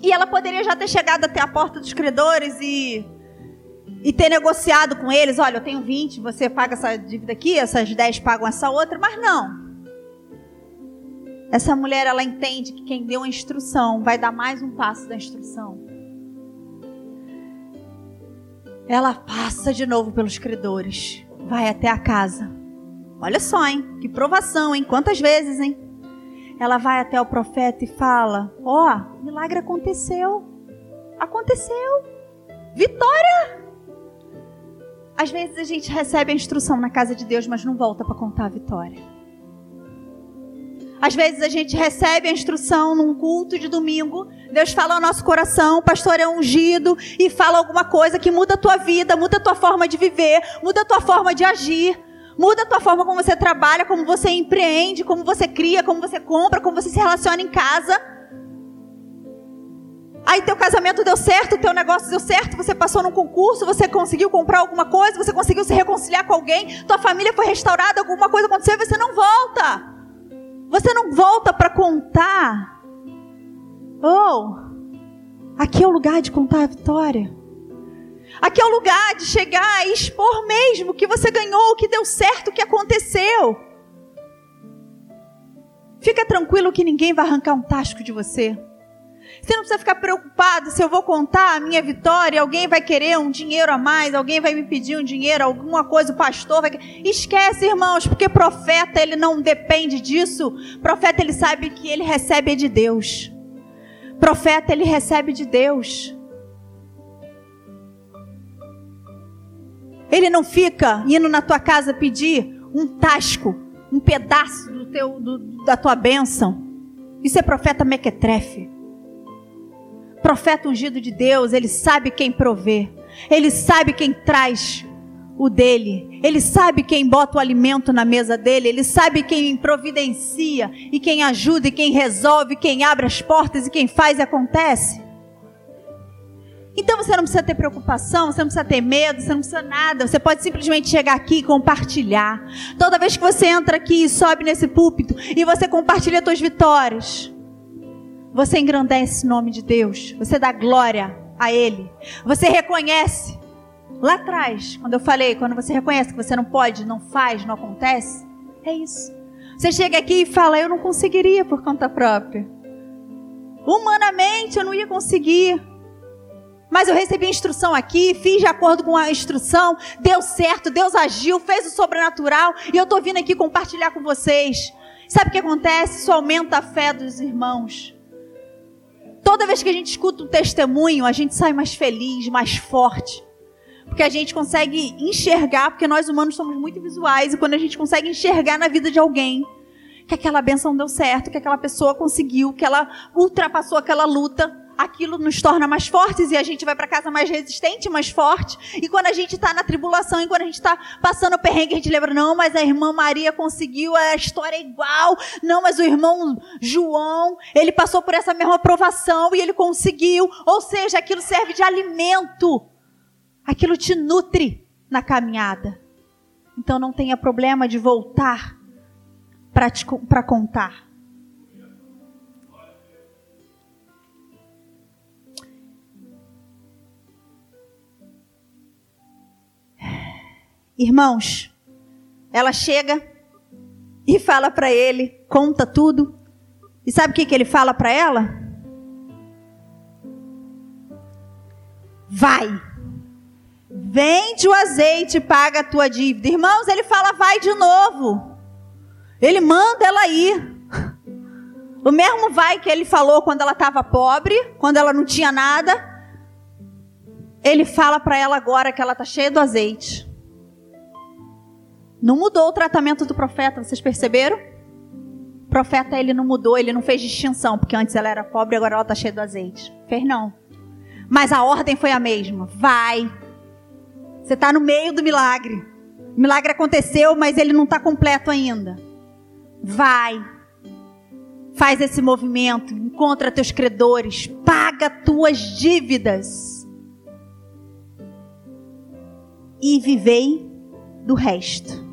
E ela poderia já ter chegado até a porta dos credores e e ter negociado com eles, olha, eu tenho 20, você paga essa dívida aqui, essas 10 pagam essa outra, mas não. Essa mulher, ela entende que quem deu a instrução vai dar mais um passo da instrução. Ela passa de novo pelos credores, vai até a casa. Olha só, hein? Que provação, hein? Quantas vezes, hein? Ela vai até o profeta e fala: Ó, oh, milagre aconteceu. Aconteceu. Vitória! Às vezes a gente recebe a instrução na casa de Deus, mas não volta para contar a vitória. Às vezes a gente recebe a instrução num culto de domingo, Deus fala ao nosso coração, o pastor é ungido e fala alguma coisa que muda a tua vida, muda a tua forma de viver, muda a tua forma de agir, muda a tua forma como você trabalha, como você empreende, como você cria, como você compra, como você se relaciona em casa. Aí teu casamento deu certo, teu negócio deu certo, você passou num concurso, você conseguiu comprar alguma coisa, você conseguiu se reconciliar com alguém, tua família foi restaurada, alguma coisa aconteceu e você não volta. Você não volta para contar. Oh, aqui é o lugar de contar a vitória. Aqui é o lugar de chegar e expor mesmo o que você ganhou, o que deu certo, o que aconteceu. Fica tranquilo que ninguém vai arrancar um tasco de você. Você não precisa ficar preocupado se eu vou contar a minha vitória, alguém vai querer um dinheiro a mais, alguém vai me pedir um dinheiro, alguma coisa, o pastor vai. Esquece, irmãos, porque profeta ele não depende disso. Profeta ele sabe que ele recebe de Deus. Profeta ele recebe de Deus. Ele não fica indo na tua casa pedir um tasco, um pedaço do teu, do, da tua bênção. Isso é profeta mequetrefe. Profeta ungido de Deus, ele sabe quem provê, ele sabe quem traz o dele. Ele sabe quem bota o alimento na mesa dele. Ele sabe quem providencia e quem ajuda e quem resolve, quem abre as portas e quem faz e acontece. Então você não precisa ter preocupação, você não precisa ter medo, você não precisa nada. Você pode simplesmente chegar aqui e compartilhar. Toda vez que você entra aqui e sobe nesse púlpito e você compartilha suas vitórias, você engrandece o nome de Deus. Você dá glória a Ele. Você reconhece Lá atrás, quando eu falei, quando você reconhece que você não pode, não faz, não acontece, é isso. Você chega aqui e fala: Eu não conseguiria por conta própria. Humanamente eu não ia conseguir. Mas eu recebi instrução aqui, fiz de acordo com a instrução, deu certo, Deus agiu, fez o sobrenatural e eu estou vindo aqui compartilhar com vocês. Sabe o que acontece? Isso aumenta a fé dos irmãos. Toda vez que a gente escuta um testemunho, a gente sai mais feliz, mais forte porque a gente consegue enxergar, porque nós humanos somos muito visuais, e quando a gente consegue enxergar na vida de alguém que aquela benção deu certo, que aquela pessoa conseguiu, que ela ultrapassou aquela luta, aquilo nos torna mais fortes e a gente vai para casa mais resistente, mais forte. E quando a gente está na tribulação e quando a gente está passando o perrengue, a gente lembra, não, mas a irmã Maria conseguiu, a história é igual. Não, mas o irmão João, ele passou por essa mesma provação e ele conseguiu. Ou seja, aquilo serve de alimento Aquilo te nutre na caminhada. Então não tenha problema de voltar para contar. Irmãos, ela chega e fala para ele, conta tudo. E sabe o que, que ele fala para ela? Vai. Vende o azeite e paga a tua dívida. Irmãos, ele fala, vai de novo. Ele manda ela ir. O mesmo vai que ele falou quando ela estava pobre, quando ela não tinha nada. Ele fala para ela agora que ela está cheia do azeite. Não mudou o tratamento do profeta, vocês perceberam? O profeta ele não mudou, ele não fez distinção, porque antes ela era pobre, agora ela está cheia do azeite. Fez não. Mas a ordem foi a mesma. Vai, você está no meio do milagre. O milagre aconteceu, mas ele não está completo ainda. Vai. Faz esse movimento. Encontra teus credores. Paga tuas dívidas. E vivei do resto.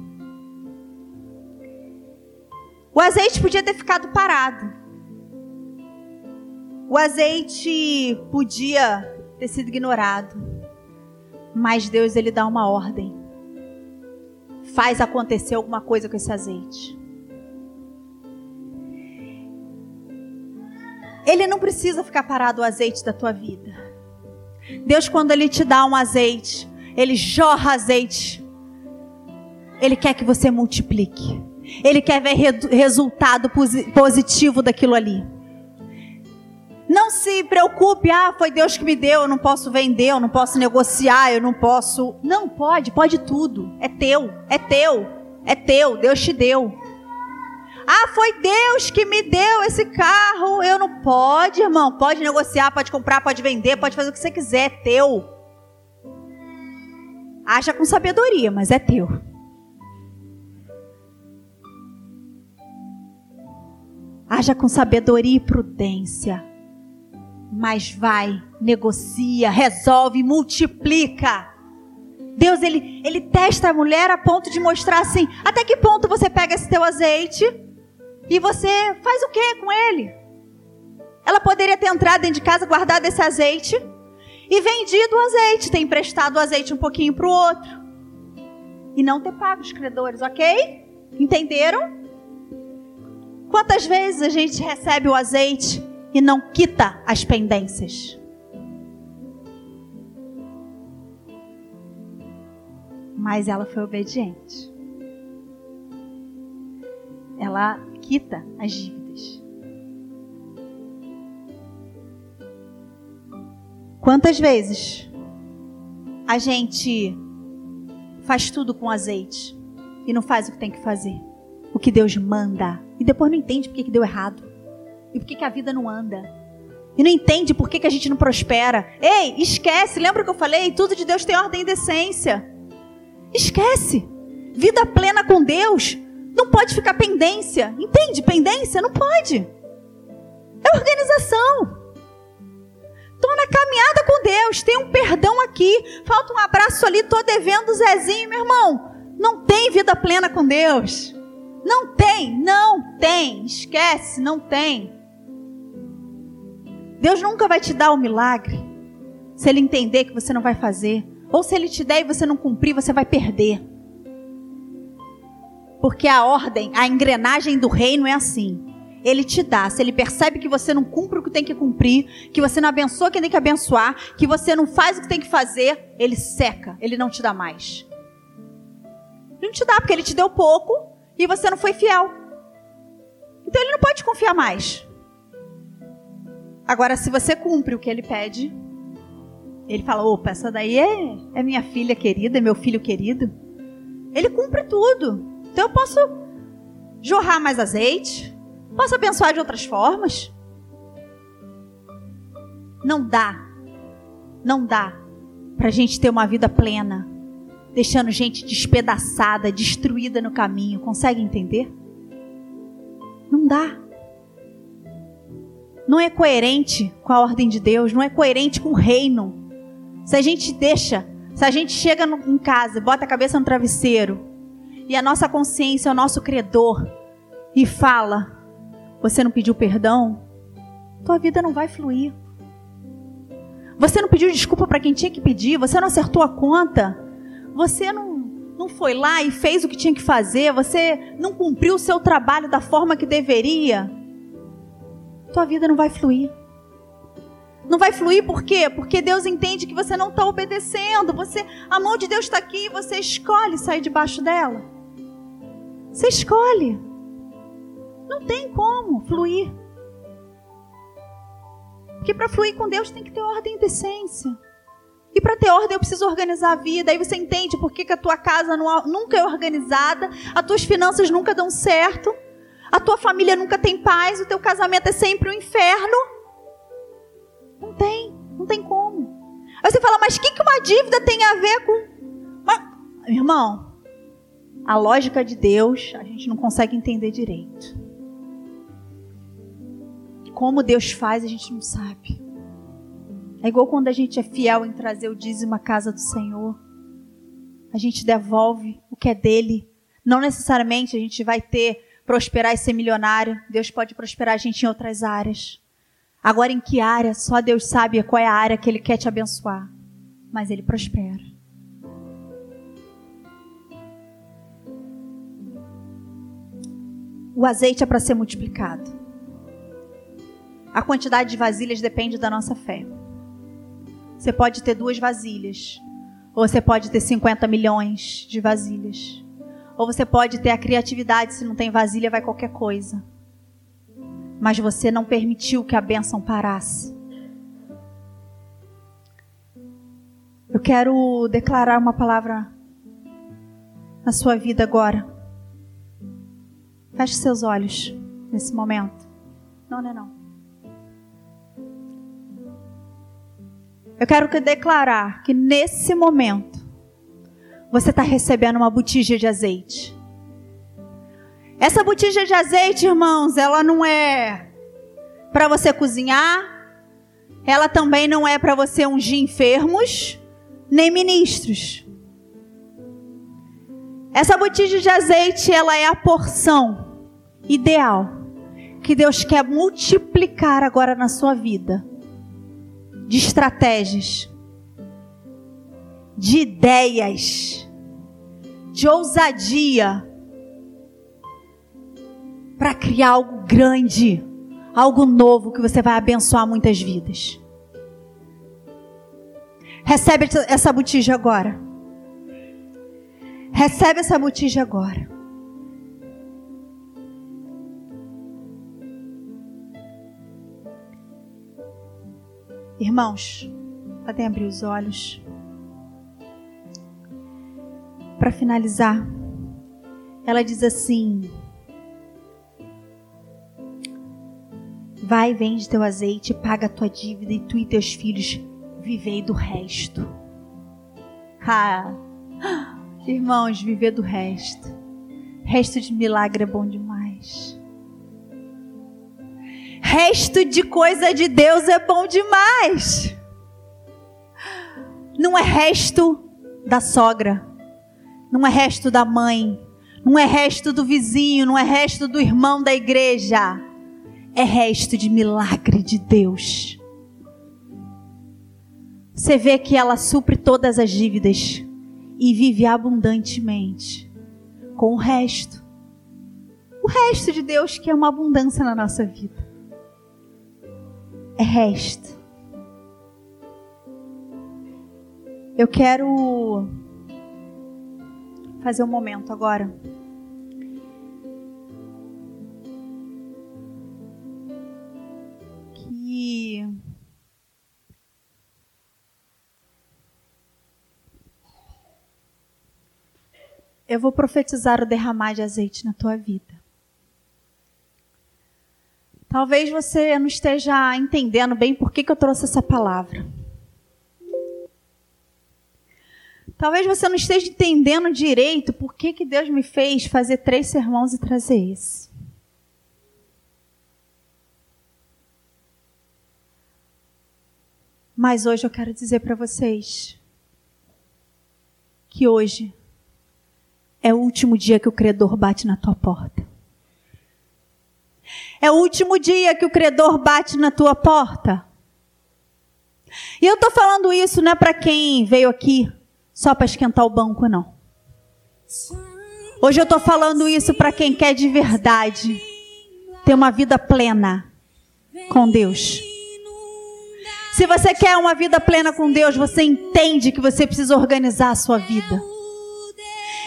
O azeite podia ter ficado parado. O azeite podia ter sido ignorado. Mas Deus ele dá uma ordem. Faz acontecer alguma coisa com esse azeite. Ele não precisa ficar parado o azeite da tua vida. Deus quando ele te dá um azeite, ele jorra azeite. Ele quer que você multiplique. Ele quer ver resultado positivo daquilo ali. Não se preocupe, ah, foi Deus que me deu, eu não posso vender, eu não posso negociar, eu não posso. Não, pode, pode tudo. É teu, é teu, é teu, Deus te deu. Ah, foi Deus que me deu esse carro, eu não pode, irmão. Pode negociar, pode comprar, pode vender, pode fazer o que você quiser, é teu. Acha com sabedoria, mas é teu. Haja com sabedoria e prudência mas vai, negocia, resolve, multiplica. Deus ele, ele testa a mulher a ponto de mostrar assim, até que ponto você pega esse teu azeite e você faz o que com ele? Ela poderia ter entrado dentro de casa, guardado esse azeite e vendido o azeite, ter emprestado o azeite um pouquinho para o outro e não ter pago os credores, ok? Entenderam? Quantas vezes a gente recebe o azeite e não quita as pendências. Mas ela foi obediente. Ela quita as dívidas. Quantas vezes a gente faz tudo com azeite e não faz o que tem que fazer? O que Deus manda. E depois não entende porque que deu errado. E por que, que a vida não anda? E não entende por que, que a gente não prospera. Ei, esquece, lembra que eu falei? Tudo de Deus tem ordem e decência. Esquece. Vida plena com Deus não pode ficar pendência. Entende? Pendência não pode. É organização. Estou na caminhada com Deus. Tem um perdão aqui. Falta um abraço ali. Estou devendo Zezinho, meu irmão. Não tem vida plena com Deus. Não tem, não tem. Esquece, não tem. Deus nunca vai te dar o um milagre se Ele entender que você não vai fazer. Ou se Ele te der e você não cumprir, você vai perder. Porque a ordem, a engrenagem do reino é assim. Ele te dá. Se ele percebe que você não cumpre o que tem que cumprir, que você não abençoa quem tem que abençoar, que você não faz o que tem que fazer, ele seca. Ele não te dá mais. Ele não te dá porque ele te deu pouco e você não foi fiel. Então ele não pode confiar mais. Agora, se você cumpre o que ele pede, ele fala: opa, essa daí é, é minha filha querida, é meu filho querido. Ele cumpre tudo. Então eu posso jorrar mais azeite, posso abençoar de outras formas. Não dá, não dá para a gente ter uma vida plena, deixando gente despedaçada, destruída no caminho. Consegue entender? Não dá. Não é coerente com a ordem de Deus, não é coerente com o reino. Se a gente deixa, se a gente chega no, em casa, bota a cabeça no travesseiro e a nossa consciência o nosso credor e fala: Você não pediu perdão? Tua vida não vai fluir. Você não pediu desculpa para quem tinha que pedir, você não acertou a conta, você não, não foi lá e fez o que tinha que fazer, você não cumpriu o seu trabalho da forma que deveria. Tua vida não vai fluir. Não vai fluir por quê? Porque Deus entende que você não está obedecendo. Você, a mão de Deus está aqui e você escolhe sair debaixo dela. Você escolhe. Não tem como fluir. Porque para fluir com Deus tem que ter ordem e decência. E para ter ordem eu preciso organizar a vida. Aí você entende por que, que a tua casa não, nunca é organizada, as tuas finanças nunca dão certo, a tua família nunca tem paz, o teu casamento é sempre um inferno. Não tem, não tem como. Aí você fala, mas o que, que uma dívida tem a ver com. Mas, irmão, a lógica de Deus a gente não consegue entender direito. Como Deus faz, a gente não sabe. É igual quando a gente é fiel em trazer o dízimo à casa do Senhor. A gente devolve o que é dele. Não necessariamente a gente vai ter, prosperar e ser milionário. Deus pode prosperar a gente em outras áreas. Agora, em que área? Só Deus sabe qual é a área que Ele quer te abençoar. Mas Ele prospera. O azeite é para ser multiplicado. A quantidade de vasilhas depende da nossa fé. Você pode ter duas vasilhas, ou você pode ter 50 milhões de vasilhas, ou você pode ter a criatividade, se não tem vasilha, vai qualquer coisa. Mas você não permitiu que a bênção parasse. Eu quero declarar uma palavra na sua vida agora. Feche seus olhos nesse momento. Não, não não. Eu quero declarar que nesse momento você está recebendo uma botija de azeite. Essa botija de azeite, irmãos, ela não é para você cozinhar, ela também não é para você ungir enfermos, nem ministros. Essa botija de azeite, ela é a porção ideal que Deus quer multiplicar agora na sua vida de estratégias, de ideias, de ousadia para criar algo grande, algo novo que você vai abençoar muitas vidas. Recebe essa botija agora. Recebe essa botija agora. Irmãos, podem abrir os olhos. Para finalizar, ela diz assim: Vai, vende teu azeite, paga tua dívida e tu e teus filhos vivei do resto. Ah, Irmãos, viver do resto. Resto de milagre é bom demais. Resto de coisa de Deus é bom demais. Não é resto da sogra. Não é resto da mãe. Não é resto do vizinho. Não é resto do irmão da igreja. É resto de milagre de Deus. Você vê que ela supre todas as dívidas e vive abundantemente com o resto. O resto de Deus que é uma abundância na nossa vida. É resto. Eu quero fazer um momento agora. Que eu vou profetizar o derramar de azeite na tua vida. Talvez você não esteja entendendo bem por que, que eu trouxe essa palavra. Talvez você não esteja entendendo direito por que, que Deus me fez fazer três sermões e trazer esse. Mas hoje eu quero dizer para vocês que hoje é o último dia que o credor bate na tua porta. É o último dia que o credor bate na tua porta. E eu estou falando isso não é para quem veio aqui só para esquentar o banco, não. Hoje eu estou falando isso para quem quer de verdade ter uma vida plena com Deus. Se você quer uma vida plena com Deus, você entende que você precisa organizar a sua vida.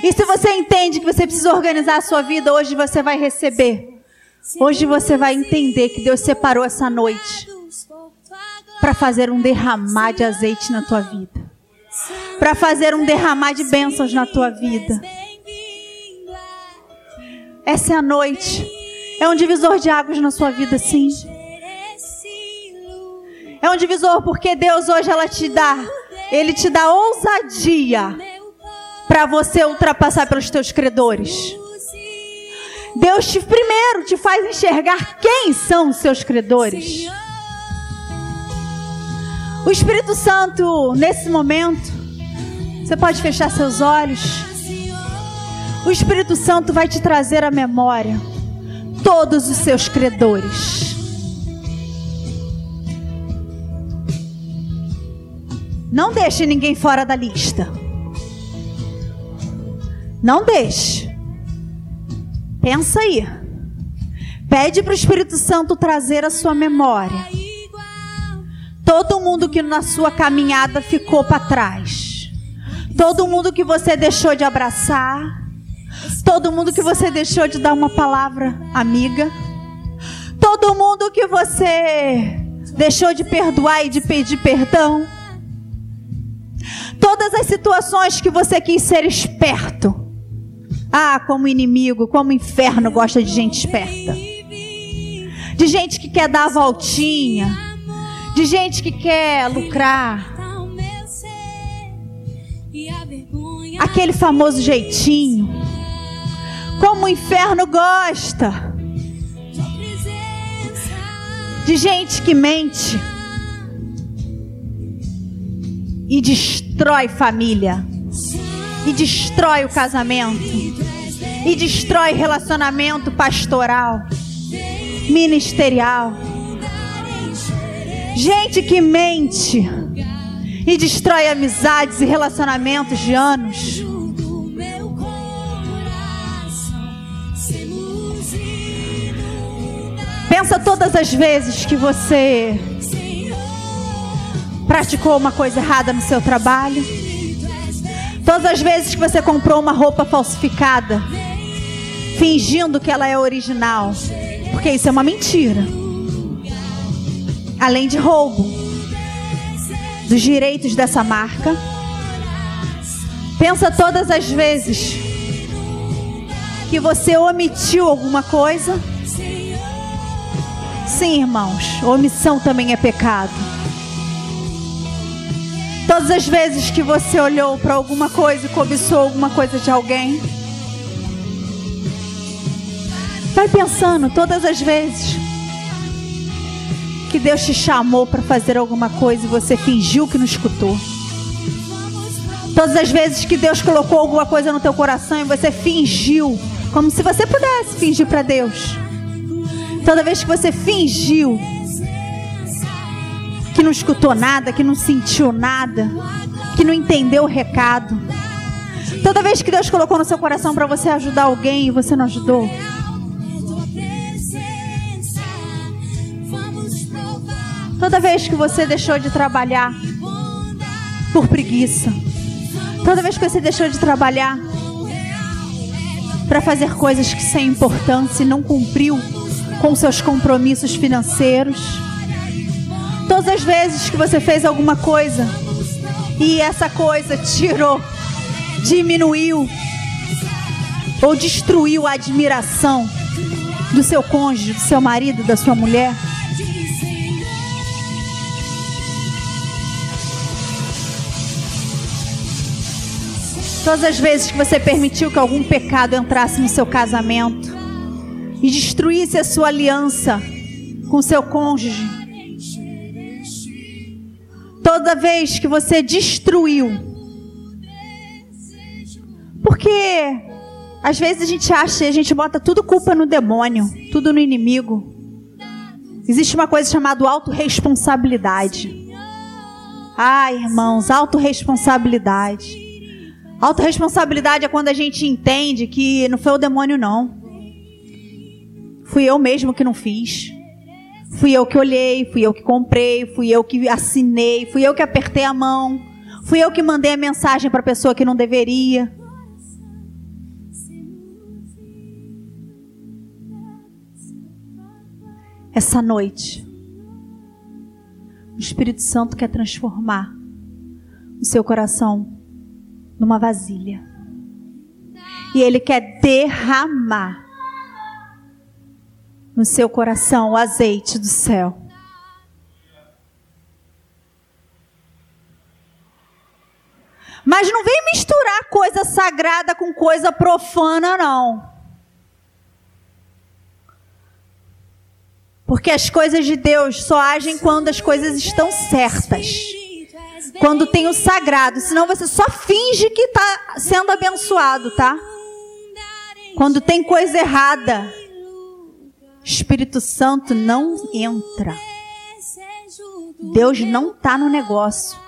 E se você entende que você precisa organizar a sua vida, hoje você vai receber. Hoje você vai entender que Deus separou essa noite para fazer um derramar de azeite na tua vida. Para fazer um derramar de bênçãos na tua vida. Essa é a noite. É um divisor de águas na sua vida, sim. É um divisor porque Deus hoje ela te dá, ele te dá ousadia para você ultrapassar pelos teus credores. Deus te primeiro te faz enxergar quem são os seus credores. O Espírito Santo, nesse momento, você pode fechar seus olhos. O Espírito Santo vai te trazer à memória todos os seus credores. Não deixe ninguém fora da lista. Não deixe. Pensa aí. Pede para o Espírito Santo trazer a sua memória. Todo mundo que na sua caminhada ficou para trás. Todo mundo que você deixou de abraçar. Todo mundo que você deixou de dar uma palavra amiga. Todo mundo que você deixou de perdoar e de pedir perdão. Todas as situações que você quis ser esperto ah, como inimigo, como inferno gosta de gente esperta. De gente que quer dar a voltinha. De gente que quer lucrar. Aquele famoso jeitinho. Como o inferno gosta. De gente que mente. E destrói família e destrói o casamento, e destrói relacionamento pastoral, ministerial. Gente que mente e destrói amizades e relacionamentos de anos. Pensa todas as vezes que você praticou uma coisa errada no seu trabalho Todas as vezes que você comprou uma roupa falsificada, fingindo que ela é original, porque isso é uma mentira. Além de roubo dos direitos dessa marca. Pensa todas as vezes que você omitiu alguma coisa. Sim, irmãos, omissão também é pecado Todas as vezes que você olhou para alguma coisa e cobiçou alguma coisa de alguém. Vai pensando todas as vezes que Deus te chamou para fazer alguma coisa e você fingiu que não escutou. Todas as vezes que Deus colocou alguma coisa no teu coração e você fingiu, como se você pudesse fingir para Deus. Toda vez que você fingiu que não escutou nada, que não sentiu nada, que não entendeu o recado. Toda vez que Deus colocou no seu coração para você ajudar alguém e você não ajudou. Toda vez que você deixou de trabalhar por preguiça. Toda vez que você deixou de trabalhar para fazer coisas que sem importância e não cumpriu com seus compromissos financeiros Todas as vezes que você fez alguma coisa e essa coisa tirou, diminuiu ou destruiu a admiração do seu cônjuge, do seu marido, da sua mulher. Todas as vezes que você permitiu que algum pecado entrasse no seu casamento e destruísse a sua aliança com seu cônjuge, Toda vez que você destruiu. Porque às vezes a gente acha, a gente bota tudo culpa no demônio, tudo no inimigo. Existe uma coisa chamada autorresponsabilidade. Ai, irmãos, autorresponsabilidade. Autorresponsabilidade é quando a gente entende que não foi o demônio, não. Fui eu mesmo que não fiz. Fui eu que olhei, fui eu que comprei, fui eu que assinei, fui eu que apertei a mão, fui eu que mandei a mensagem para a pessoa que não deveria. Essa noite, o Espírito Santo quer transformar o seu coração numa vasilha. E ele quer derramar no seu coração o azeite do céu. Mas não vem misturar coisa sagrada com coisa profana, não. Porque as coisas de Deus só agem quando as coisas estão certas. Quando tem o sagrado. Senão você só finge que está sendo abençoado, tá? Quando tem coisa errada. Espírito Santo não entra. Deus não está no negócio.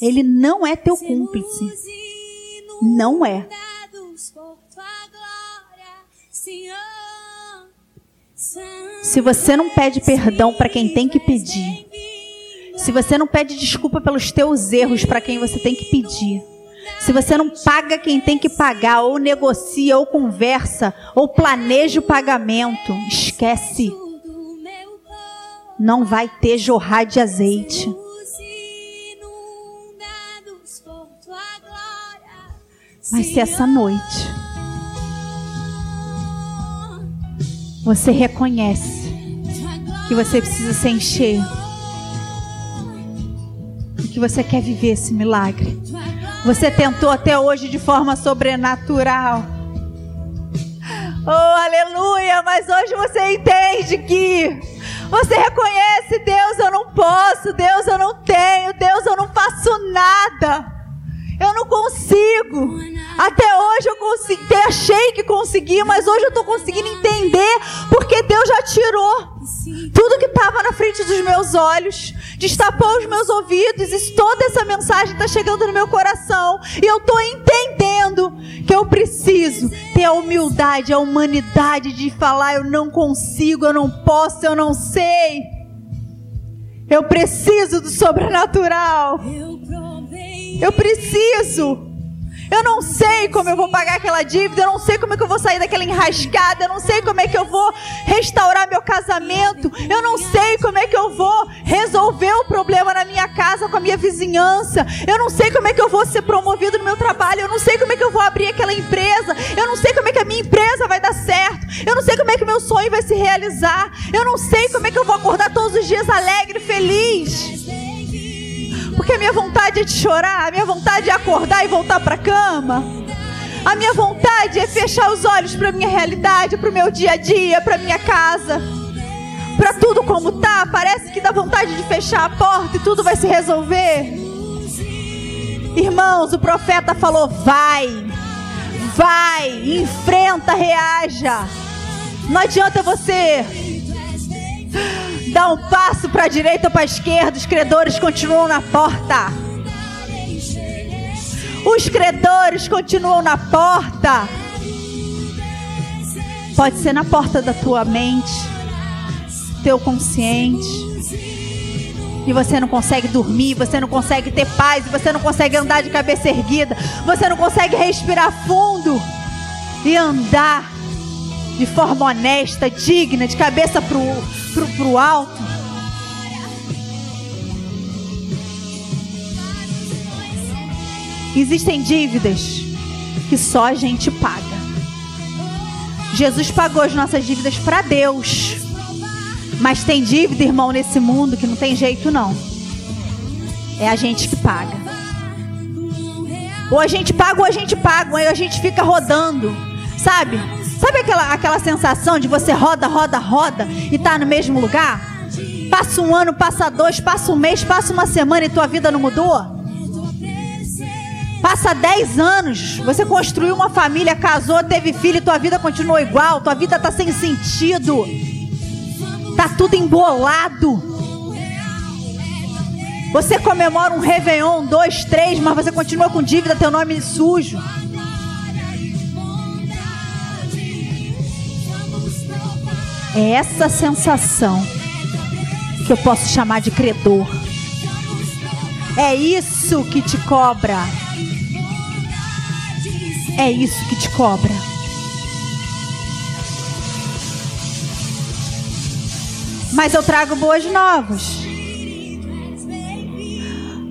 Ele não é teu cúmplice. Não é. Se você não pede perdão para quem tem que pedir, se você não pede desculpa pelos teus erros para quem você tem que pedir, se você não paga quem tem que pagar, ou negocia, ou conversa, ou planeja o pagamento, esquece. Não vai ter jorrar de azeite. Mas se essa noite você reconhece que você precisa se encher e que você quer viver esse milagre, você tentou até hoje de forma sobrenatural. Oh, aleluia! Mas hoje você entende que você reconhece: Deus, eu não posso, Deus, eu não tenho, Deus, eu não faço nada. Eu não consigo. Até hoje eu consegui, achei que consegui, mas hoje eu estou conseguindo entender porque Deus já tirou tudo que estava na frente dos meus olhos, destapou os meus ouvidos e toda essa mensagem está chegando no meu coração e eu estou entendendo que eu preciso ter a humildade, a humanidade de falar: eu não consigo, eu não posso, eu não sei. Eu preciso do sobrenatural. Eu preciso. Eu não sei como eu vou pagar aquela dívida, eu não sei como é que eu vou sair daquela enrascada, eu não sei como é que eu vou restaurar meu casamento, eu não sei como é que eu vou resolver o problema na minha casa com a minha vizinhança, eu não sei como é que eu vou ser promovido no meu trabalho, eu não sei como é que eu vou abrir aquela empresa, eu não sei como é que a minha empresa vai dar certo, eu não sei como é que meu sonho vai se realizar, eu não sei como é que eu vou acordar todos os dias alegre, feliz. Porque a minha vontade é de chorar, a minha vontade é acordar e voltar para a cama. A minha vontade é fechar os olhos para minha realidade, para o meu dia a dia, para minha casa. Para tudo como tá, parece que dá vontade de fechar a porta e tudo vai se resolver. Irmãos, o profeta falou: vai, vai, enfrenta, reaja. Não adianta você dar um passo para a direita ou para a esquerda, os credores continuam na porta. Os credores continuam na porta. Pode ser na porta da tua mente, teu consciente. E você não consegue dormir, você não consegue ter paz, você não consegue andar de cabeça erguida, você não consegue respirar fundo e andar de forma honesta, digna, de cabeça pro, pro, pro alto. Existem dívidas que só a gente paga. Jesus pagou as nossas dívidas para Deus. Mas tem dívida, irmão, nesse mundo que não tem jeito não. É a gente que paga. Ou a gente paga ou a gente paga, ou a gente fica rodando, sabe? Sabe aquela, aquela sensação de você roda, roda, roda e tá no mesmo lugar? Passa um ano, passa dois, passa um mês, passa uma semana e tua vida não mudou? Passa 10 anos, você construiu uma família, casou, teve filho, tua vida continuou igual, tua vida tá sem sentido. Tá tudo embolado. Você comemora um Réveillon, dois, três, mas você continua com dívida, teu nome sujo. É essa sensação que eu posso chamar de credor. É isso que te cobra. É isso que te cobra. Mas eu trago boas novas.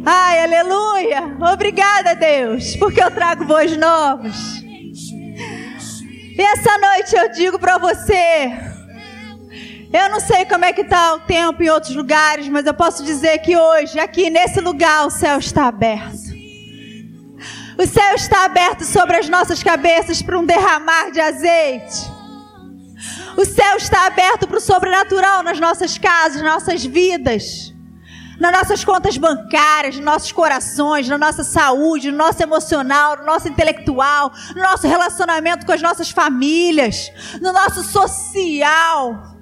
Ai, aleluia! Obrigada, Deus, porque eu trago boas novas. E essa noite eu digo para você, eu não sei como é que está o tempo em outros lugares, mas eu posso dizer que hoje, aqui nesse lugar, o céu está aberto. O céu está aberto sobre as nossas cabeças para um derramar de azeite. O céu está aberto para o sobrenatural nas nossas casas, nas nossas vidas, nas nossas contas bancárias, nos nossos corações, na nossa saúde, no nosso emocional, no nosso intelectual, no nosso relacionamento com as nossas famílias, no nosso social,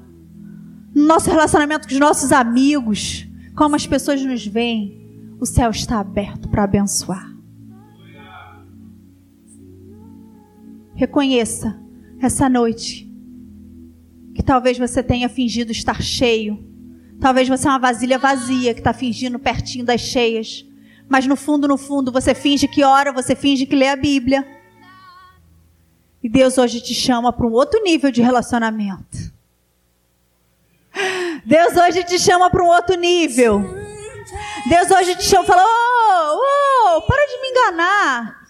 no nosso relacionamento com os nossos amigos, como as pessoas nos veem. O céu está aberto para abençoar. Reconheça essa noite que talvez você tenha fingido estar cheio. Talvez você é uma vasilha vazia que está fingindo pertinho das cheias. Mas no fundo, no fundo, você finge que ora, você finge que lê a Bíblia. E Deus hoje te chama para um outro nível de relacionamento. Deus hoje te chama para um outro nível. Deus hoje te chama e fala: oh, oh, para de me enganar.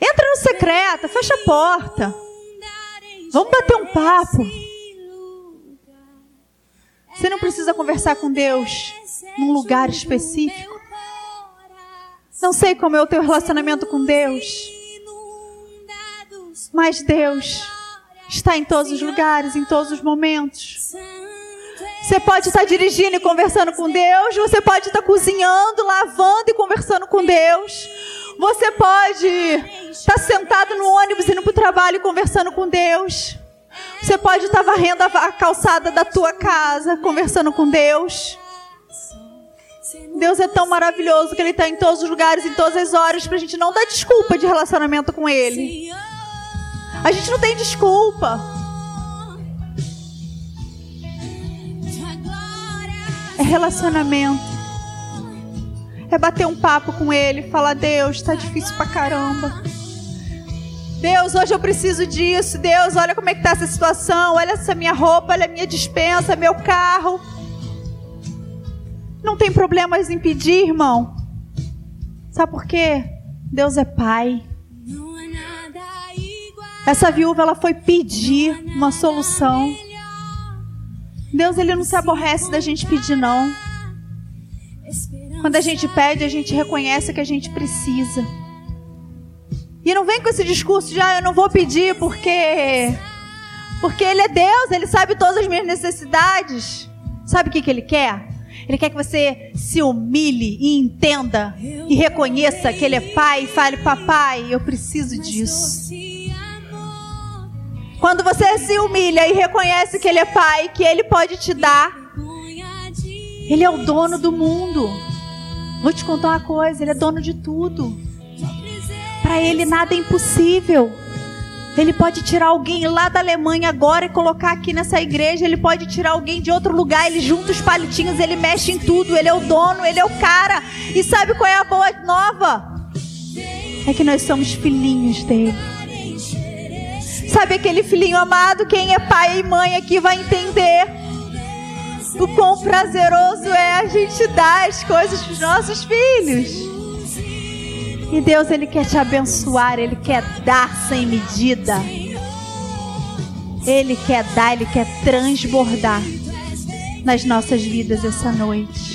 Entra no secreto, fecha a porta. Vamos bater um papo. Você não precisa conversar com Deus num lugar específico. Não sei como é o teu relacionamento com Deus. Mas Deus está em todos os lugares, em todos os momentos. Você pode estar dirigindo e conversando com Deus, você pode estar cozinhando, lavando e conversando com Deus. Você pode estar sentado no ônibus indo para o trabalho e conversando com Deus. Você pode estar varrendo a calçada da tua casa, conversando com Deus. Deus é tão maravilhoso que Ele está em todos os lugares, em todas as horas, para a gente não dar desculpa de relacionamento com Ele. A gente não tem desculpa. É relacionamento. É bater um papo com Ele, falar: Deus, está difícil pra caramba. Deus, hoje eu preciso disso. Deus, olha como é que está essa situação. Olha essa minha roupa, olha a minha dispensa, meu carro. Não tem problemas em pedir, irmão. Sabe por quê? Deus é pai. Essa viúva ela foi pedir uma solução. Deus ele não se aborrece da gente pedir não. Quando a gente pede, a gente reconhece que a gente precisa. E não vem com esse discurso de, ah, eu não vou pedir porque. Porque Ele é Deus, Ele sabe todas as minhas necessidades. Sabe o que, que Ele quer? Ele quer que você se humilhe e entenda e reconheça que Ele é Pai e fale: Papai, eu preciso disso. Quando você se humilha e reconhece que Ele é Pai, que Ele pode te dar, Ele é o dono do mundo. Vou te contar uma coisa: Ele é dono de tudo. Para Ele nada é impossível. Ele pode tirar alguém lá da Alemanha agora e colocar aqui nessa igreja. Ele pode tirar alguém de outro lugar. Ele junta os palitinhos, ele mexe em tudo. Ele é o dono, ele é o cara. E sabe qual é a boa nova? É que nós somos filhinhos dele. Sabe aquele filhinho amado? Quem é pai e mãe aqui vai entender o quão prazeroso é a gente dar as coisas para os nossos filhos. E Deus, Ele quer te abençoar, Ele quer dar sem medida. Ele quer dar, Ele quer transbordar nas nossas vidas essa noite.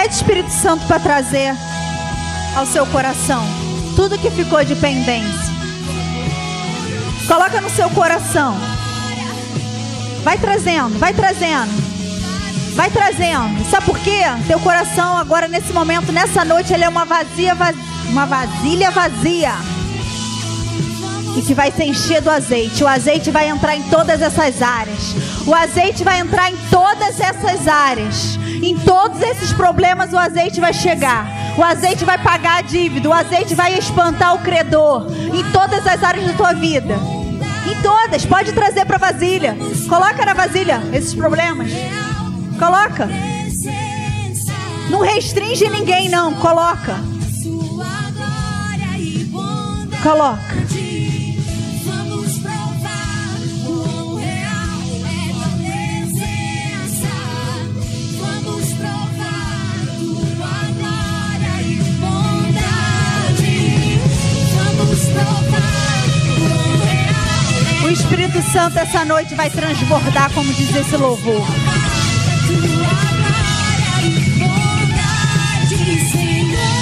Pede Espírito Santo para trazer ao seu coração tudo que ficou de pendência. Coloca no seu coração. Vai trazendo, vai trazendo. Vai trazendo. Sabe por quê? Teu coração agora nesse momento, nessa noite, ele é uma vazia, uma vasilha vazia. E que vai se encher do azeite. O azeite vai entrar em todas essas áreas. O azeite vai entrar em todas essas áreas. Em todos esses problemas o azeite vai chegar. O azeite vai pagar a dívida. O azeite vai espantar o credor. Em todas as áreas da tua vida. Em todas. Pode trazer para vasilha. Coloca na vasilha esses problemas. Coloca. Não restringe ninguém não. Coloca. Coloca. Espírito Santo essa noite vai transbordar, como diz esse louvor.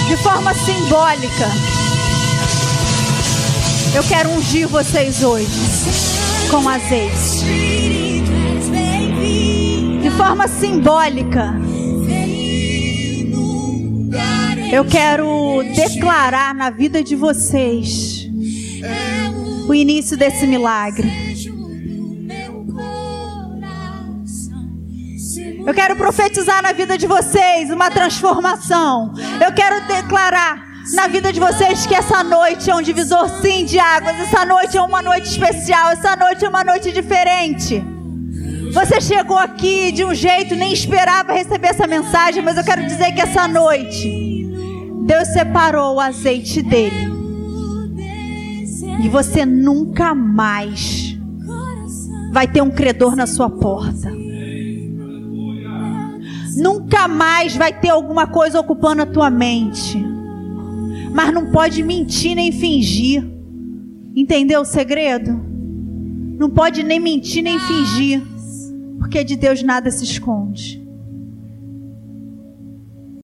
De forma simbólica. Eu quero ungir vocês hoje com azeite. De forma simbólica. Eu quero declarar na vida de vocês o início desse milagre. Eu quero profetizar na vida de vocês uma transformação. Eu quero declarar na vida de vocês que essa noite é um divisor sim de águas. Essa noite é uma noite especial. Essa noite é uma noite diferente. Você chegou aqui de um jeito, nem esperava receber essa mensagem, mas eu quero dizer que essa noite Deus separou o azeite dele e você nunca mais vai ter um credor na sua porta. Nunca mais vai ter alguma coisa ocupando a tua mente. Mas não pode mentir nem fingir. Entendeu o segredo? Não pode nem mentir nem fingir. Porque de Deus nada se esconde.